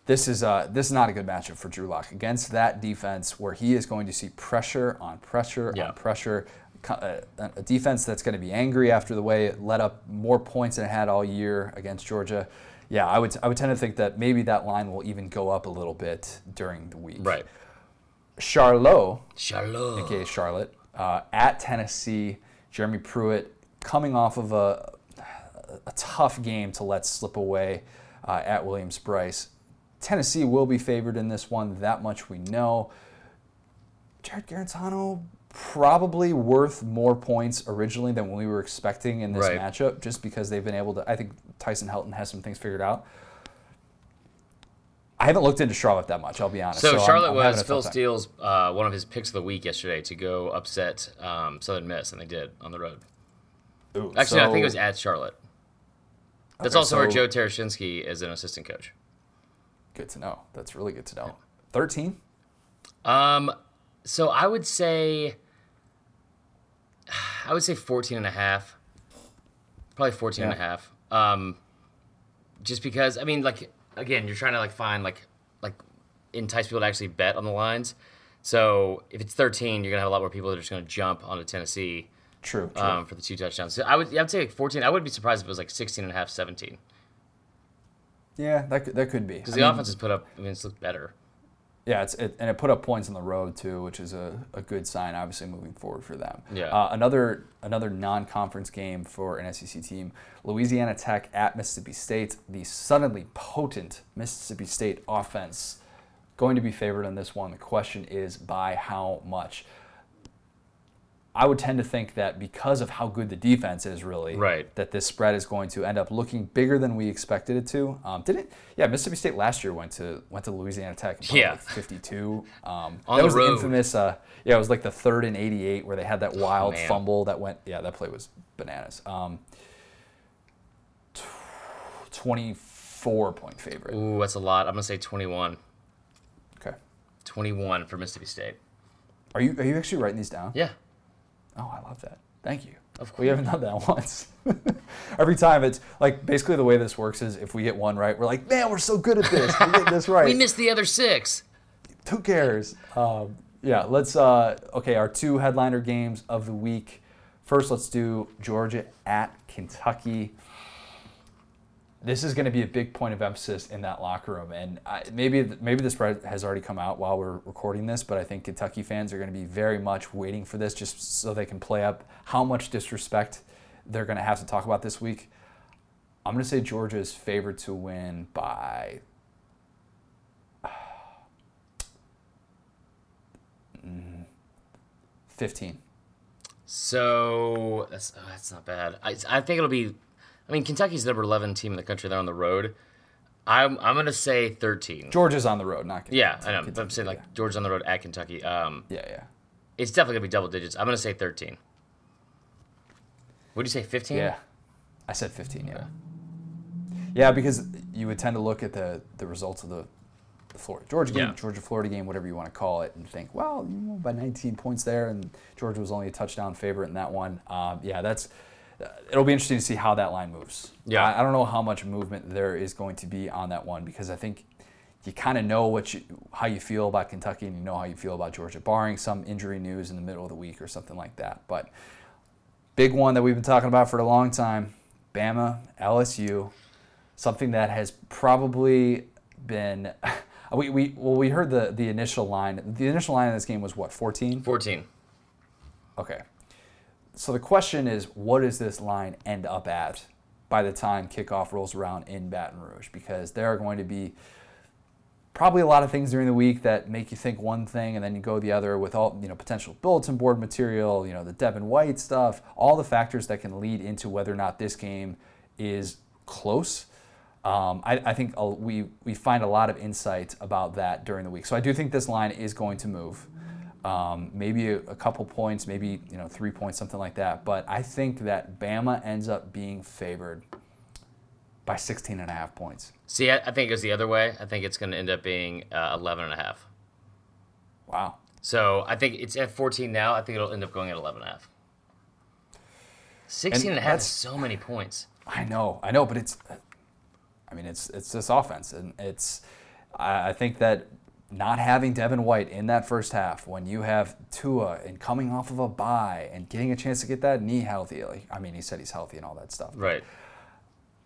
This is uh, this is not a good matchup for Drew Lock against that defense, where he is going to see pressure on pressure Yeah. on pressure. Uh, A a defense that's going to be angry after the way it let up more points than it had all year against Georgia. Yeah, I would I would tend to think that maybe that line will even go up a little bit during the week. Right. Charlot Charlotte. aka Charlotte, uh, at Tennessee. Jeremy Pruitt coming off of a, a tough game to let slip away uh, at Williams Brice. Tennessee will be favored in this one, that much we know. Jarrett Guarantano probably worth more points originally than we were expecting in this Right. matchup, just because they've been able to. I think Tyson Helton has some things figured out. I haven't looked into Charlotte that much. I'll be honest. So, I'm- Charlotte I'm was Phil. Steele's uh, one of his picks of the week yesterday to go upset um, Southern Miss, and they did on the road. Ooh, Actually, I think it was at Charlotte. That's Okay, also where Joe Tereshinski is an assistant coach. Good to know. That's really good to know. Thirteen. Um, so I would say, I would say 14 and a half. Probably 14 and a half. Um, just because, I mean, like, again, you're trying to, like, find, like, like, entice people to actually bet on the lines. So if it's 13, you're going to have a lot more people that are just going to jump onto Tennessee True. True. um, for the two touchdowns. So I would, I would say like 14. I wouldn't be surprised if it was like 16 and a half, 17. Yeah, that could, that could be. Because the mean, offense has put up, I mean, it's looked better. Yeah, it's it, and it put up points on the road too, which is a, a good sign, obviously moving forward for them. Yeah. Uh, another another non-conference game for an SEC team, Louisiana Tech at Mississippi State. The suddenly potent Mississippi State offense going to be favored in this one. The question is by how much. I would tend to think that because of how good the defense is, really, Right. that this spread is going to end up looking bigger than we expected it to. Um, didn't? Yeah, Mississippi State last year went to went to Louisiana Tech. Yeah. like 52. Um, that was road. the infamous. Uh, yeah, it was like the third and 88 where they had that wild man. fumble that went. Yeah, that play was bananas. Um, tw- 24 point favorite. Ooh, that's a lot. I'm going to say 21. Okay. 21 for Mississippi State. Are you are you actually writing these down? Yeah. Oh, I love that. Thank you. Of course. We haven't done that once. Every time it's like basically the way this works is if we get one right, we're like, man, we're so good at this. We're this right. We missed the other six. Who cares? Um, yeah, let's. Uh, okay, our two headliner games of the week. First, let's do Georgia at Kentucky. This is going to be a big point of emphasis in that locker room, and I, maybe maybe spread has already come out while we're recording this, but I think Kentucky fans are going to be very much waiting for this, just so they can play up how much disrespect they're going to have to talk about this week. I'm going to say Georgia is favored to win by 15. So that's oh, that's not bad. I, I think it'll be. I mean, Kentucky's the number 11 team in the country. They're on the road. I'm I'm gonna say 13. Georgia's on the road, not Kentucky. Yeah, I know. Kentucky, I'm saying like Georgia's on the road at Kentucky. Um, yeah, yeah, it's definitely gonna be double digits. I'm gonna say 13. What do you say, 15? yeah. I said 15. Yeah, yeah, because you would tend to look at the the results of the, the Florida Georgia game, Yeah. Georgia Florida game, whatever you want to call it, and think, well, you by 19 points there, and Georgia was only a touchdown favorite in that one. Um, yeah, that's. Uh, it'll be interesting to see how that line moves. Yeah. I, I don't know how much movement there is going to be on that one because I think you kind of know what you, how you feel about Kentucky and you know how you feel about Georgia, barring some injury news in the middle of the week or something like that. But big one that we've been talking about for a long time Bama, LSU, something that has probably been. We, we well we heard the the initial line. The initial line of this game was what 14. 14. Okay. So the question is, what does this line end up at by the time kickoff rolls around in Baton Rouge? Because there are going to be probably a lot of things during the week that make you think one thing and then you go the other with all you know potential bulletin board material, you know the Devin White stuff, all the factors that can lead into whether or not this game is close. Um, I, I think we we find a lot of insight about that during the week. So I do think this line is going to move. Um, maybe a, a couple points, maybe you know three points, something like that. But I think that Bama ends up being favored by 16 and a half points. See, I, I think it goes the other way. I think it's gonna end up being uh, 11 and a half. Wow. So I think it's at 14 now. I think it'll end up going at 11 and a half. 16 and, And a half is so many points. I know, I know, but it's, I mean, it's it's this offense, and it's, I I think that not having Devin White in that first half, when you have Tua and coming off of a bye and getting a chance to get that knee healthy, like, I mean, he said he's healthy and all that stuff. Right.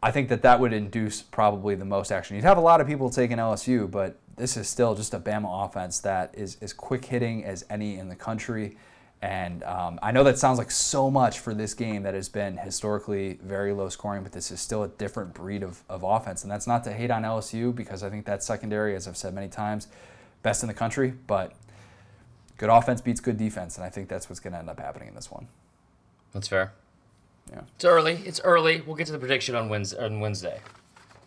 I think that that would induce probably the most action. You'd have a lot of people taking LSU, but this is still just a Bama offense that is as quick hitting as any in the country. And um, I know that sounds like so much for this game that has been historically very low scoring, but this is still a different breed of, of offense. And that's not to hate on LSU because I think that secondary, as I've said many times, best in the country. But good offense beats good defense, and I think that's what's going to end up happening in this one. That's fair. Yeah. It's early. It's early. We'll get to the prediction on Wednesday. On Wednesday.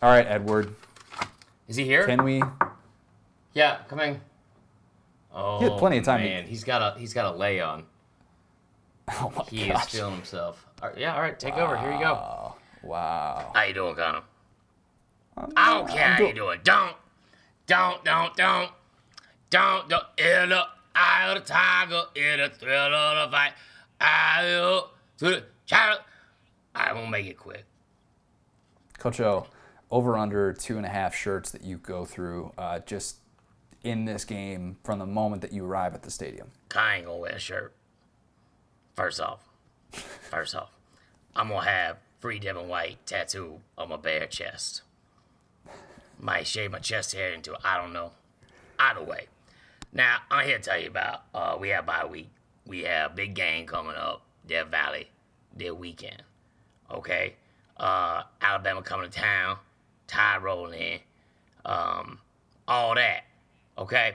All right, Edward, Is he here? can we Yeah, coming. Oh, he had plenty of time to- oh, Man, he's got a he's got a lay on. Oh my He gosh. is feeling himself. All right, yeah, all right, take over. Here you go. Wow. How you doing, Connor? I'm- don't care how you doing. Don't, don't, don't, don't, don't, don't. In the eye of the tiger, in the thrill of the fight, I will to the child. I won't make it quick. Coach O, over under two and a half shirts that you go through uh, just in this game from the moment that you arrive at the stadium. I ain't gonna wear a shirt. First off, first off, I'm gonna have free and white tattoo on my bare chest. Might shave my chest hair into I don't know. Either way. Now I'm here to tell you about uh we have bye week. We have big game coming up, Death Valley, their weekend. Okay? Uh Alabama coming to town, tide rolling in, um, all that. Okay?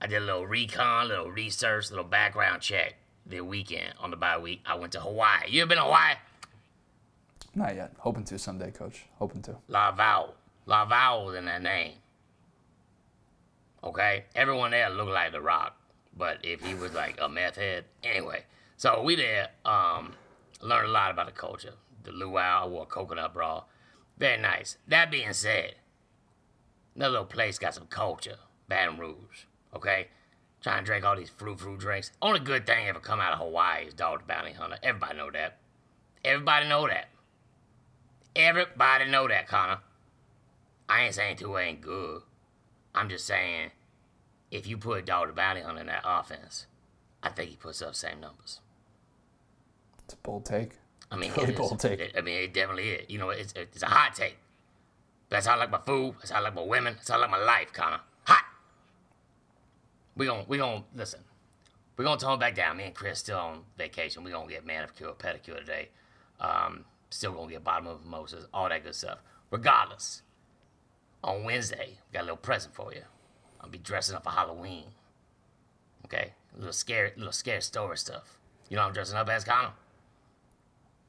I did a little recon, little research, little background check the weekend on the bye week. I went to Hawaii. You ever been to Hawaii? Not yet. Hoping to someday, Coach. Hoping to. La Vowel. La Vowel in that name. Okay? Everyone there looked like The Rock. But if he was like a meth head. Anyway. So we there, um, learned a lot about the culture. The luau, I wore coconut bra. Very nice. That being said, that little place got some culture. Baton Rouge. Okay? Trying to drink all these fruit fruit drinks. Only good thing ever come out of Hawaii is Dog the Bounty Hunter. Everybody know that. Everybody know that. Everybody know that, Connor. I ain't saying Tua ain't good. I'm just saying, if you put the Bounty Hunter in that offense, I think he puts up same numbers. It's a bold take. I mean, Really bold take. It- I mean, it definitely is. You know, it's, it's a hot take. That's how I like my food. That's how I like my women. That's how I like my life, Connor. Hot. We gon' we gonna listen. We're gonna tone back down. Me and Chris still on vacation. We gonna get manicure, pedicure today. Um, still gonna get bottom of mimosas, all that good stuff. Regardless, on Wednesday, we got a little present for you. I'll be dressing up for Halloween. Okay, a little scary, little scary story stuff. You know what I'm dressing up as, Connor?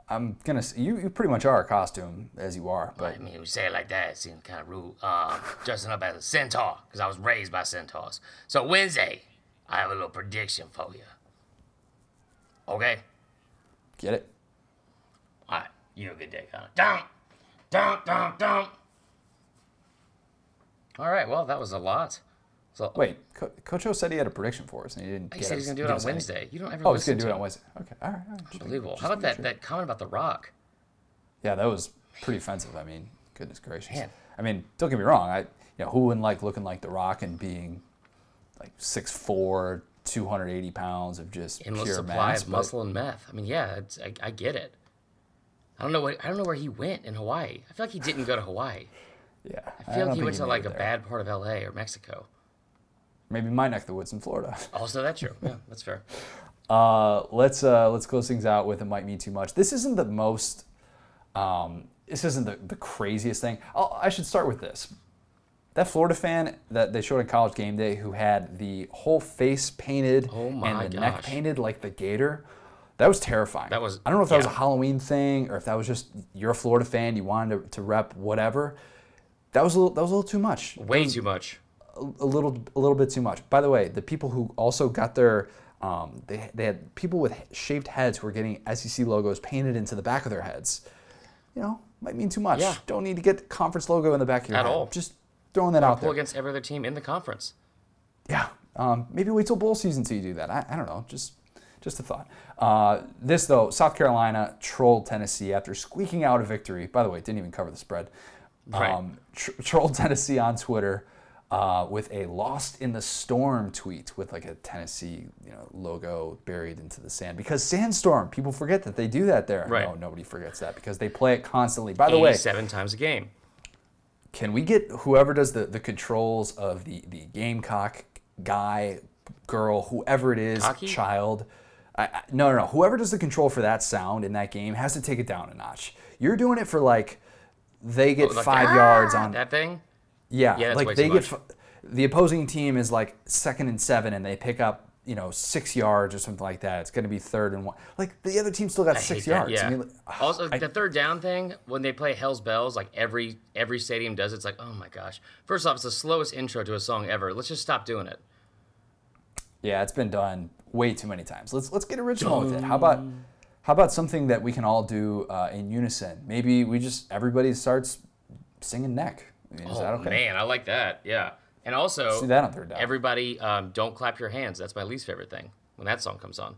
I'm gonna. You you pretty much are a costume as you are, but I mean, you say it like that, it seems kind of rude. Uh, dressing up as a centaur, because I was raised by centaurs. So Wednesday, I have a little prediction for you. Okay? get it. All right. You have a good day, Connor. Down, down, down, down. All right. Well, that was a lot. So uh, Wait, Co- Coach O said he had a prediction for us, and he didn't. Oh, he get said he's gonna do it on us any. Wednesday. You don't ever Oh, he's gonna do to it on. Wednesday. Okay, all right. All right. Unbelievable. just How about that sure. that comment about The Rock? Yeah, that was pretty offensive. I mean, goodness gracious. Man. I mean, don't get me wrong. I, you know, who wouldn't like looking like The Rock and being like 6'4", 280 pounds of just Endless pure supply mass? of muscle and meth. I mean, yeah, I, I get it. I don't know what I don't know where he went in Hawaii. I feel like he didn't go to Hawaii. Yeah, I feel like he went to like a bad part of LA or Mexico. Maybe my neck of the woods in Florida. Also, that's true. Yeah, that's fair. Uh, let's uh, let's close things out with it might mean too much. This isn't the most. Um, this isn't the, the craziest thing. I'll, I should start with this. That Florida fan that they showed at College Game Day, who had the whole face painted Oh and the neck painted like the gator, that was terrifying. That was- I don't know if that was a. Halloween thing or if that was just you're a Florida fan, you wanted to, to rep whatever. That was a little. That was a little too much Way too much. A little a little bit too much. By the way, the people who also got their um, they, they had people with shaved heads who were getting SEC logos painted into the back of their heads. You know, might mean too much. Yeah. Don't need to get the conference logo in the back of your At head. all. Just throwing that out Pull there. against every other team in the conference. Yeah. Um, maybe wait till bowl season till you do that. I, I don't know. Just just a thought. Uh, this though, South Carolina trolled Tennessee after squeaking out a victory. By the way, didn't even cover the spread. Right. Um, tr- trolled Tennessee on Twitter uh, with a "Lost in the Storm" tweet with like a Tennessee you know logo buried into the sand because sandstorm. People forget that they do that there. Right. No, nobody forgets that because they play it constantly. By the way, seven times a game. can we get whoever does the, the controls of the, the Gamecock guy, girl, whoever it is, Cocky? child? I, I, no, no, no. Whoever does the control for that sound in that game has to take it down a notch. You're doing it for like they get Like, five yards on. that thing. Yeah, Yeah, like they get the opposing team is like second and seven, and they pick up you know, six yards or something like that. It's going to be third and one. Like the other team still got I six hate that, yards. Yeah. I mean, also, I- the third down thing when they play Hell's Bells, like every every stadium does. It's like, oh my gosh. First off, it's the slowest intro to a song ever. Let's just stop doing it. yeah, it's been done way too many times. Let's let's get original with it. How about how about something that we can all do uh, in unison? Maybe we just everybody starts singing neck. I mean, is that Oh okay? man, I like that. Yeah, and also do that on third down. everybody, um, don't clap your hands. That's my least favorite thing when that song comes on.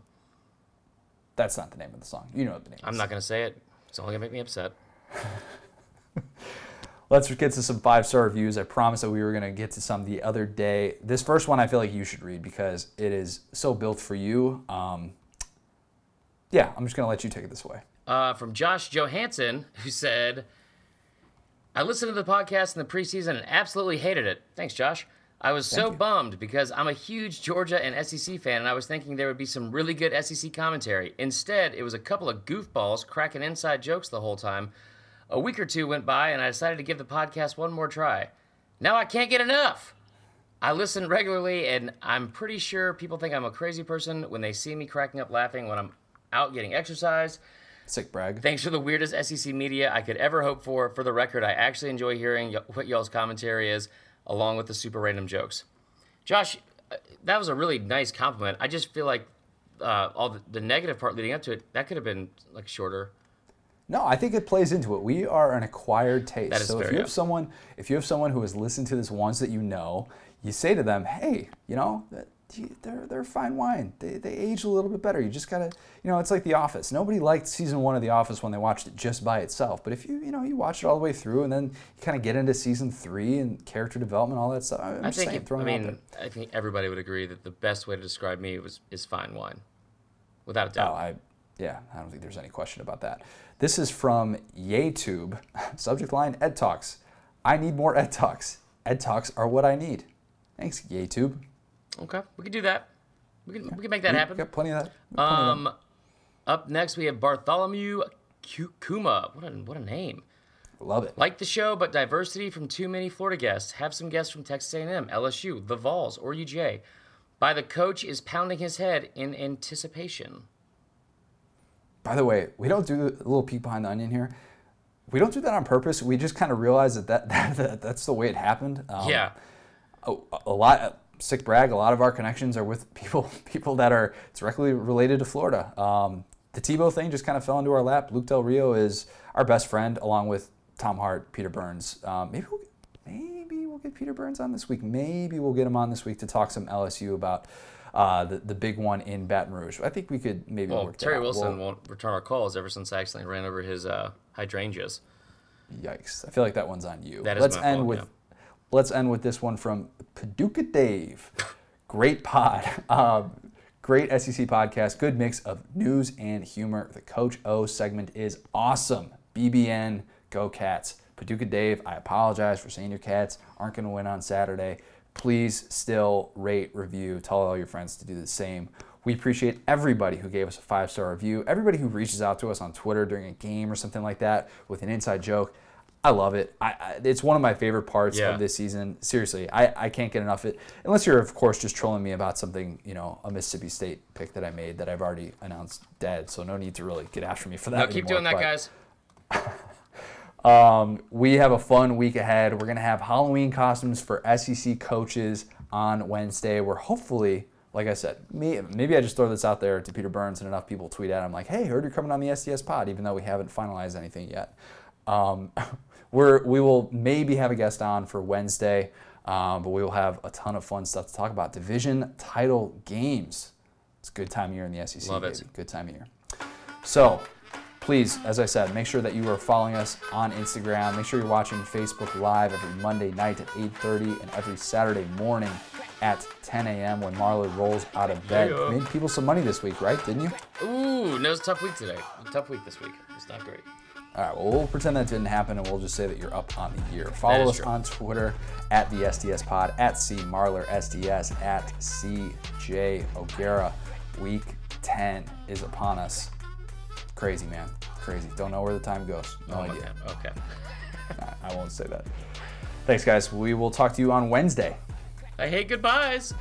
That's not the name of the song. You know what the name I'm is. not gonna say it. It's only gonna make me upset. Let's get to some five star reviews. I promised that we were going to get to some the other day. This first one I feel like you should read because it is so built for you. Um, yeah, I'm just going to let you take it this way. uh, from Josh Johansson, who said, I listened to the podcast in the preseason and absolutely hated it. Thanks, Josh. I was so you. bummed because I'm a huge Georgia and SEC fan, and I was thinking there would be some really good SEC commentary. Instead, it was a couple of goofballs cracking inside jokes the whole time. A week or two went by, and I decided to give the podcast one more try. Now I can't get enough. I listen regularly, and I'm pretty sure people think I'm a crazy person when they see me cracking up laughing when I'm out getting exercise. Sick brag. Thanks for the weirdest SEC media I could ever hope for. For the record, I actually enjoy hearing y- what y'all's commentary is, along with the super random jokes. Josh, uh, that was a really nice compliment. I just feel like uh, all the, the negative part leading up to it, that could have been like shorter. No, I think it plays into it. We are an acquired taste. That is so if you yeah. have someone, if you have someone who has listened to this once that you know, you say to them, "Hey, you know, that- they're they're fine wine. They they age a little bit better. You just gotta, you know, it's like The Office. Nobody liked season one of The Office when they watched it just by itself. But if you you know you watch it all the way through and then you kind of get into season three and character development, all that stuff. I'm I just think, saying, it- I mean, I think everybody would agree that the best way to describe me was is fine wine, without a doubt. Oh, I yeah, I don't think there's any question about that. This is from YayTube. Subject line: Ed Talks. I need more Ed Talks. Ed Talks are what I need. Thanks, YayTube. Okay, we could do that. We can we can make that We happen. Got plenty of that. Plenty of that. Um, up next we have Bartholomew Kuma. What a what a name. Love it. Like the show, but diversity from too many Florida guests. Have some guests from Texas A&M, LSU, the Vols, or UJ. By the coach is pounding his head in anticipation. By the way, we don't do a little peek behind the onion here. We don't do that on purpose. We just kind of realize that, that, that, that that's the way it happened. Um, yeah, a, a lot sick brag a lot of our connections are with people people that are directly related to florida um, the tebow thing just kind of fell into our lap luke del rio is our best friend along with tom hart peter burns um, maybe we'll, maybe we'll get peter burns on this week maybe we'll get him on this week to talk some lsu about uh, the, the big one in Baton Rouge. I think we could maybe well, work that Terry out. Wilson We'll- won't return our calls ever since I accidentally ran over his uh, hydrangeas. Yikes! I feel like that one's on you. That is let's my end fault, with yeah. Let's end with this one from Paducah Dave. Great pod, um, great SEC podcast. Good mix of news and humor. The Coach O segment is awesome. BBN, go Cats. Paducah Dave, I apologize for saying your Cats aren't going to win on Saturday. Please still rate, review, tell all your friends to do the same. We appreciate everybody who gave us a five star review, everybody who reaches out to us on Twitter during a game or something like that with an inside joke. I love it. I, I, it's one of my favorite parts Yeah. of this season. Seriously, I, I can't get enough of it. Unless you're, of course, just trolling me about something, you know, a Mississippi State pick that I made that I've already announced dead. So no need to really get after me for that. Keep anymore, doing that, but- guys. um, we have a fun week ahead. We're going to have Halloween costumes for SEC coaches on Wednesday. We're hopefully, like I said, me, maybe I just throw this out there to Peter Burns and enough people tweet at him like, hey, heard you're coming on the SDS pod, even though we haven't finalized anything yet. Um, we're, we will maybe have a guest on for Wednesday, um, but we will have a ton of fun stuff to talk about. Division title games. It's a good time of year in the SEC. Love it. Good time of year. So, please, as I said, make sure that you are following us on Instagram. Make sure you're watching Facebook Live every Monday night at 8:30 and every Saturday morning at 10 a.m. when Marler rolls out of bed. Made people some money this week, right? Didn't you? Ooh, no, it's a tough week today. A tough week this week. It's not great. All right, well, we'll pretend that didn't happen and we'll just say that you're up on the year. Follow us true. on Twitter at the SDS Pod, at C Marler SDS, at CJ O'Gara. Week 10 is upon us. Crazy, man. Crazy. Don't know where the time goes. No Oh idea. Okay. I won't say that. Thanks, guys. We will talk to you on Wednesday. I hate goodbyes.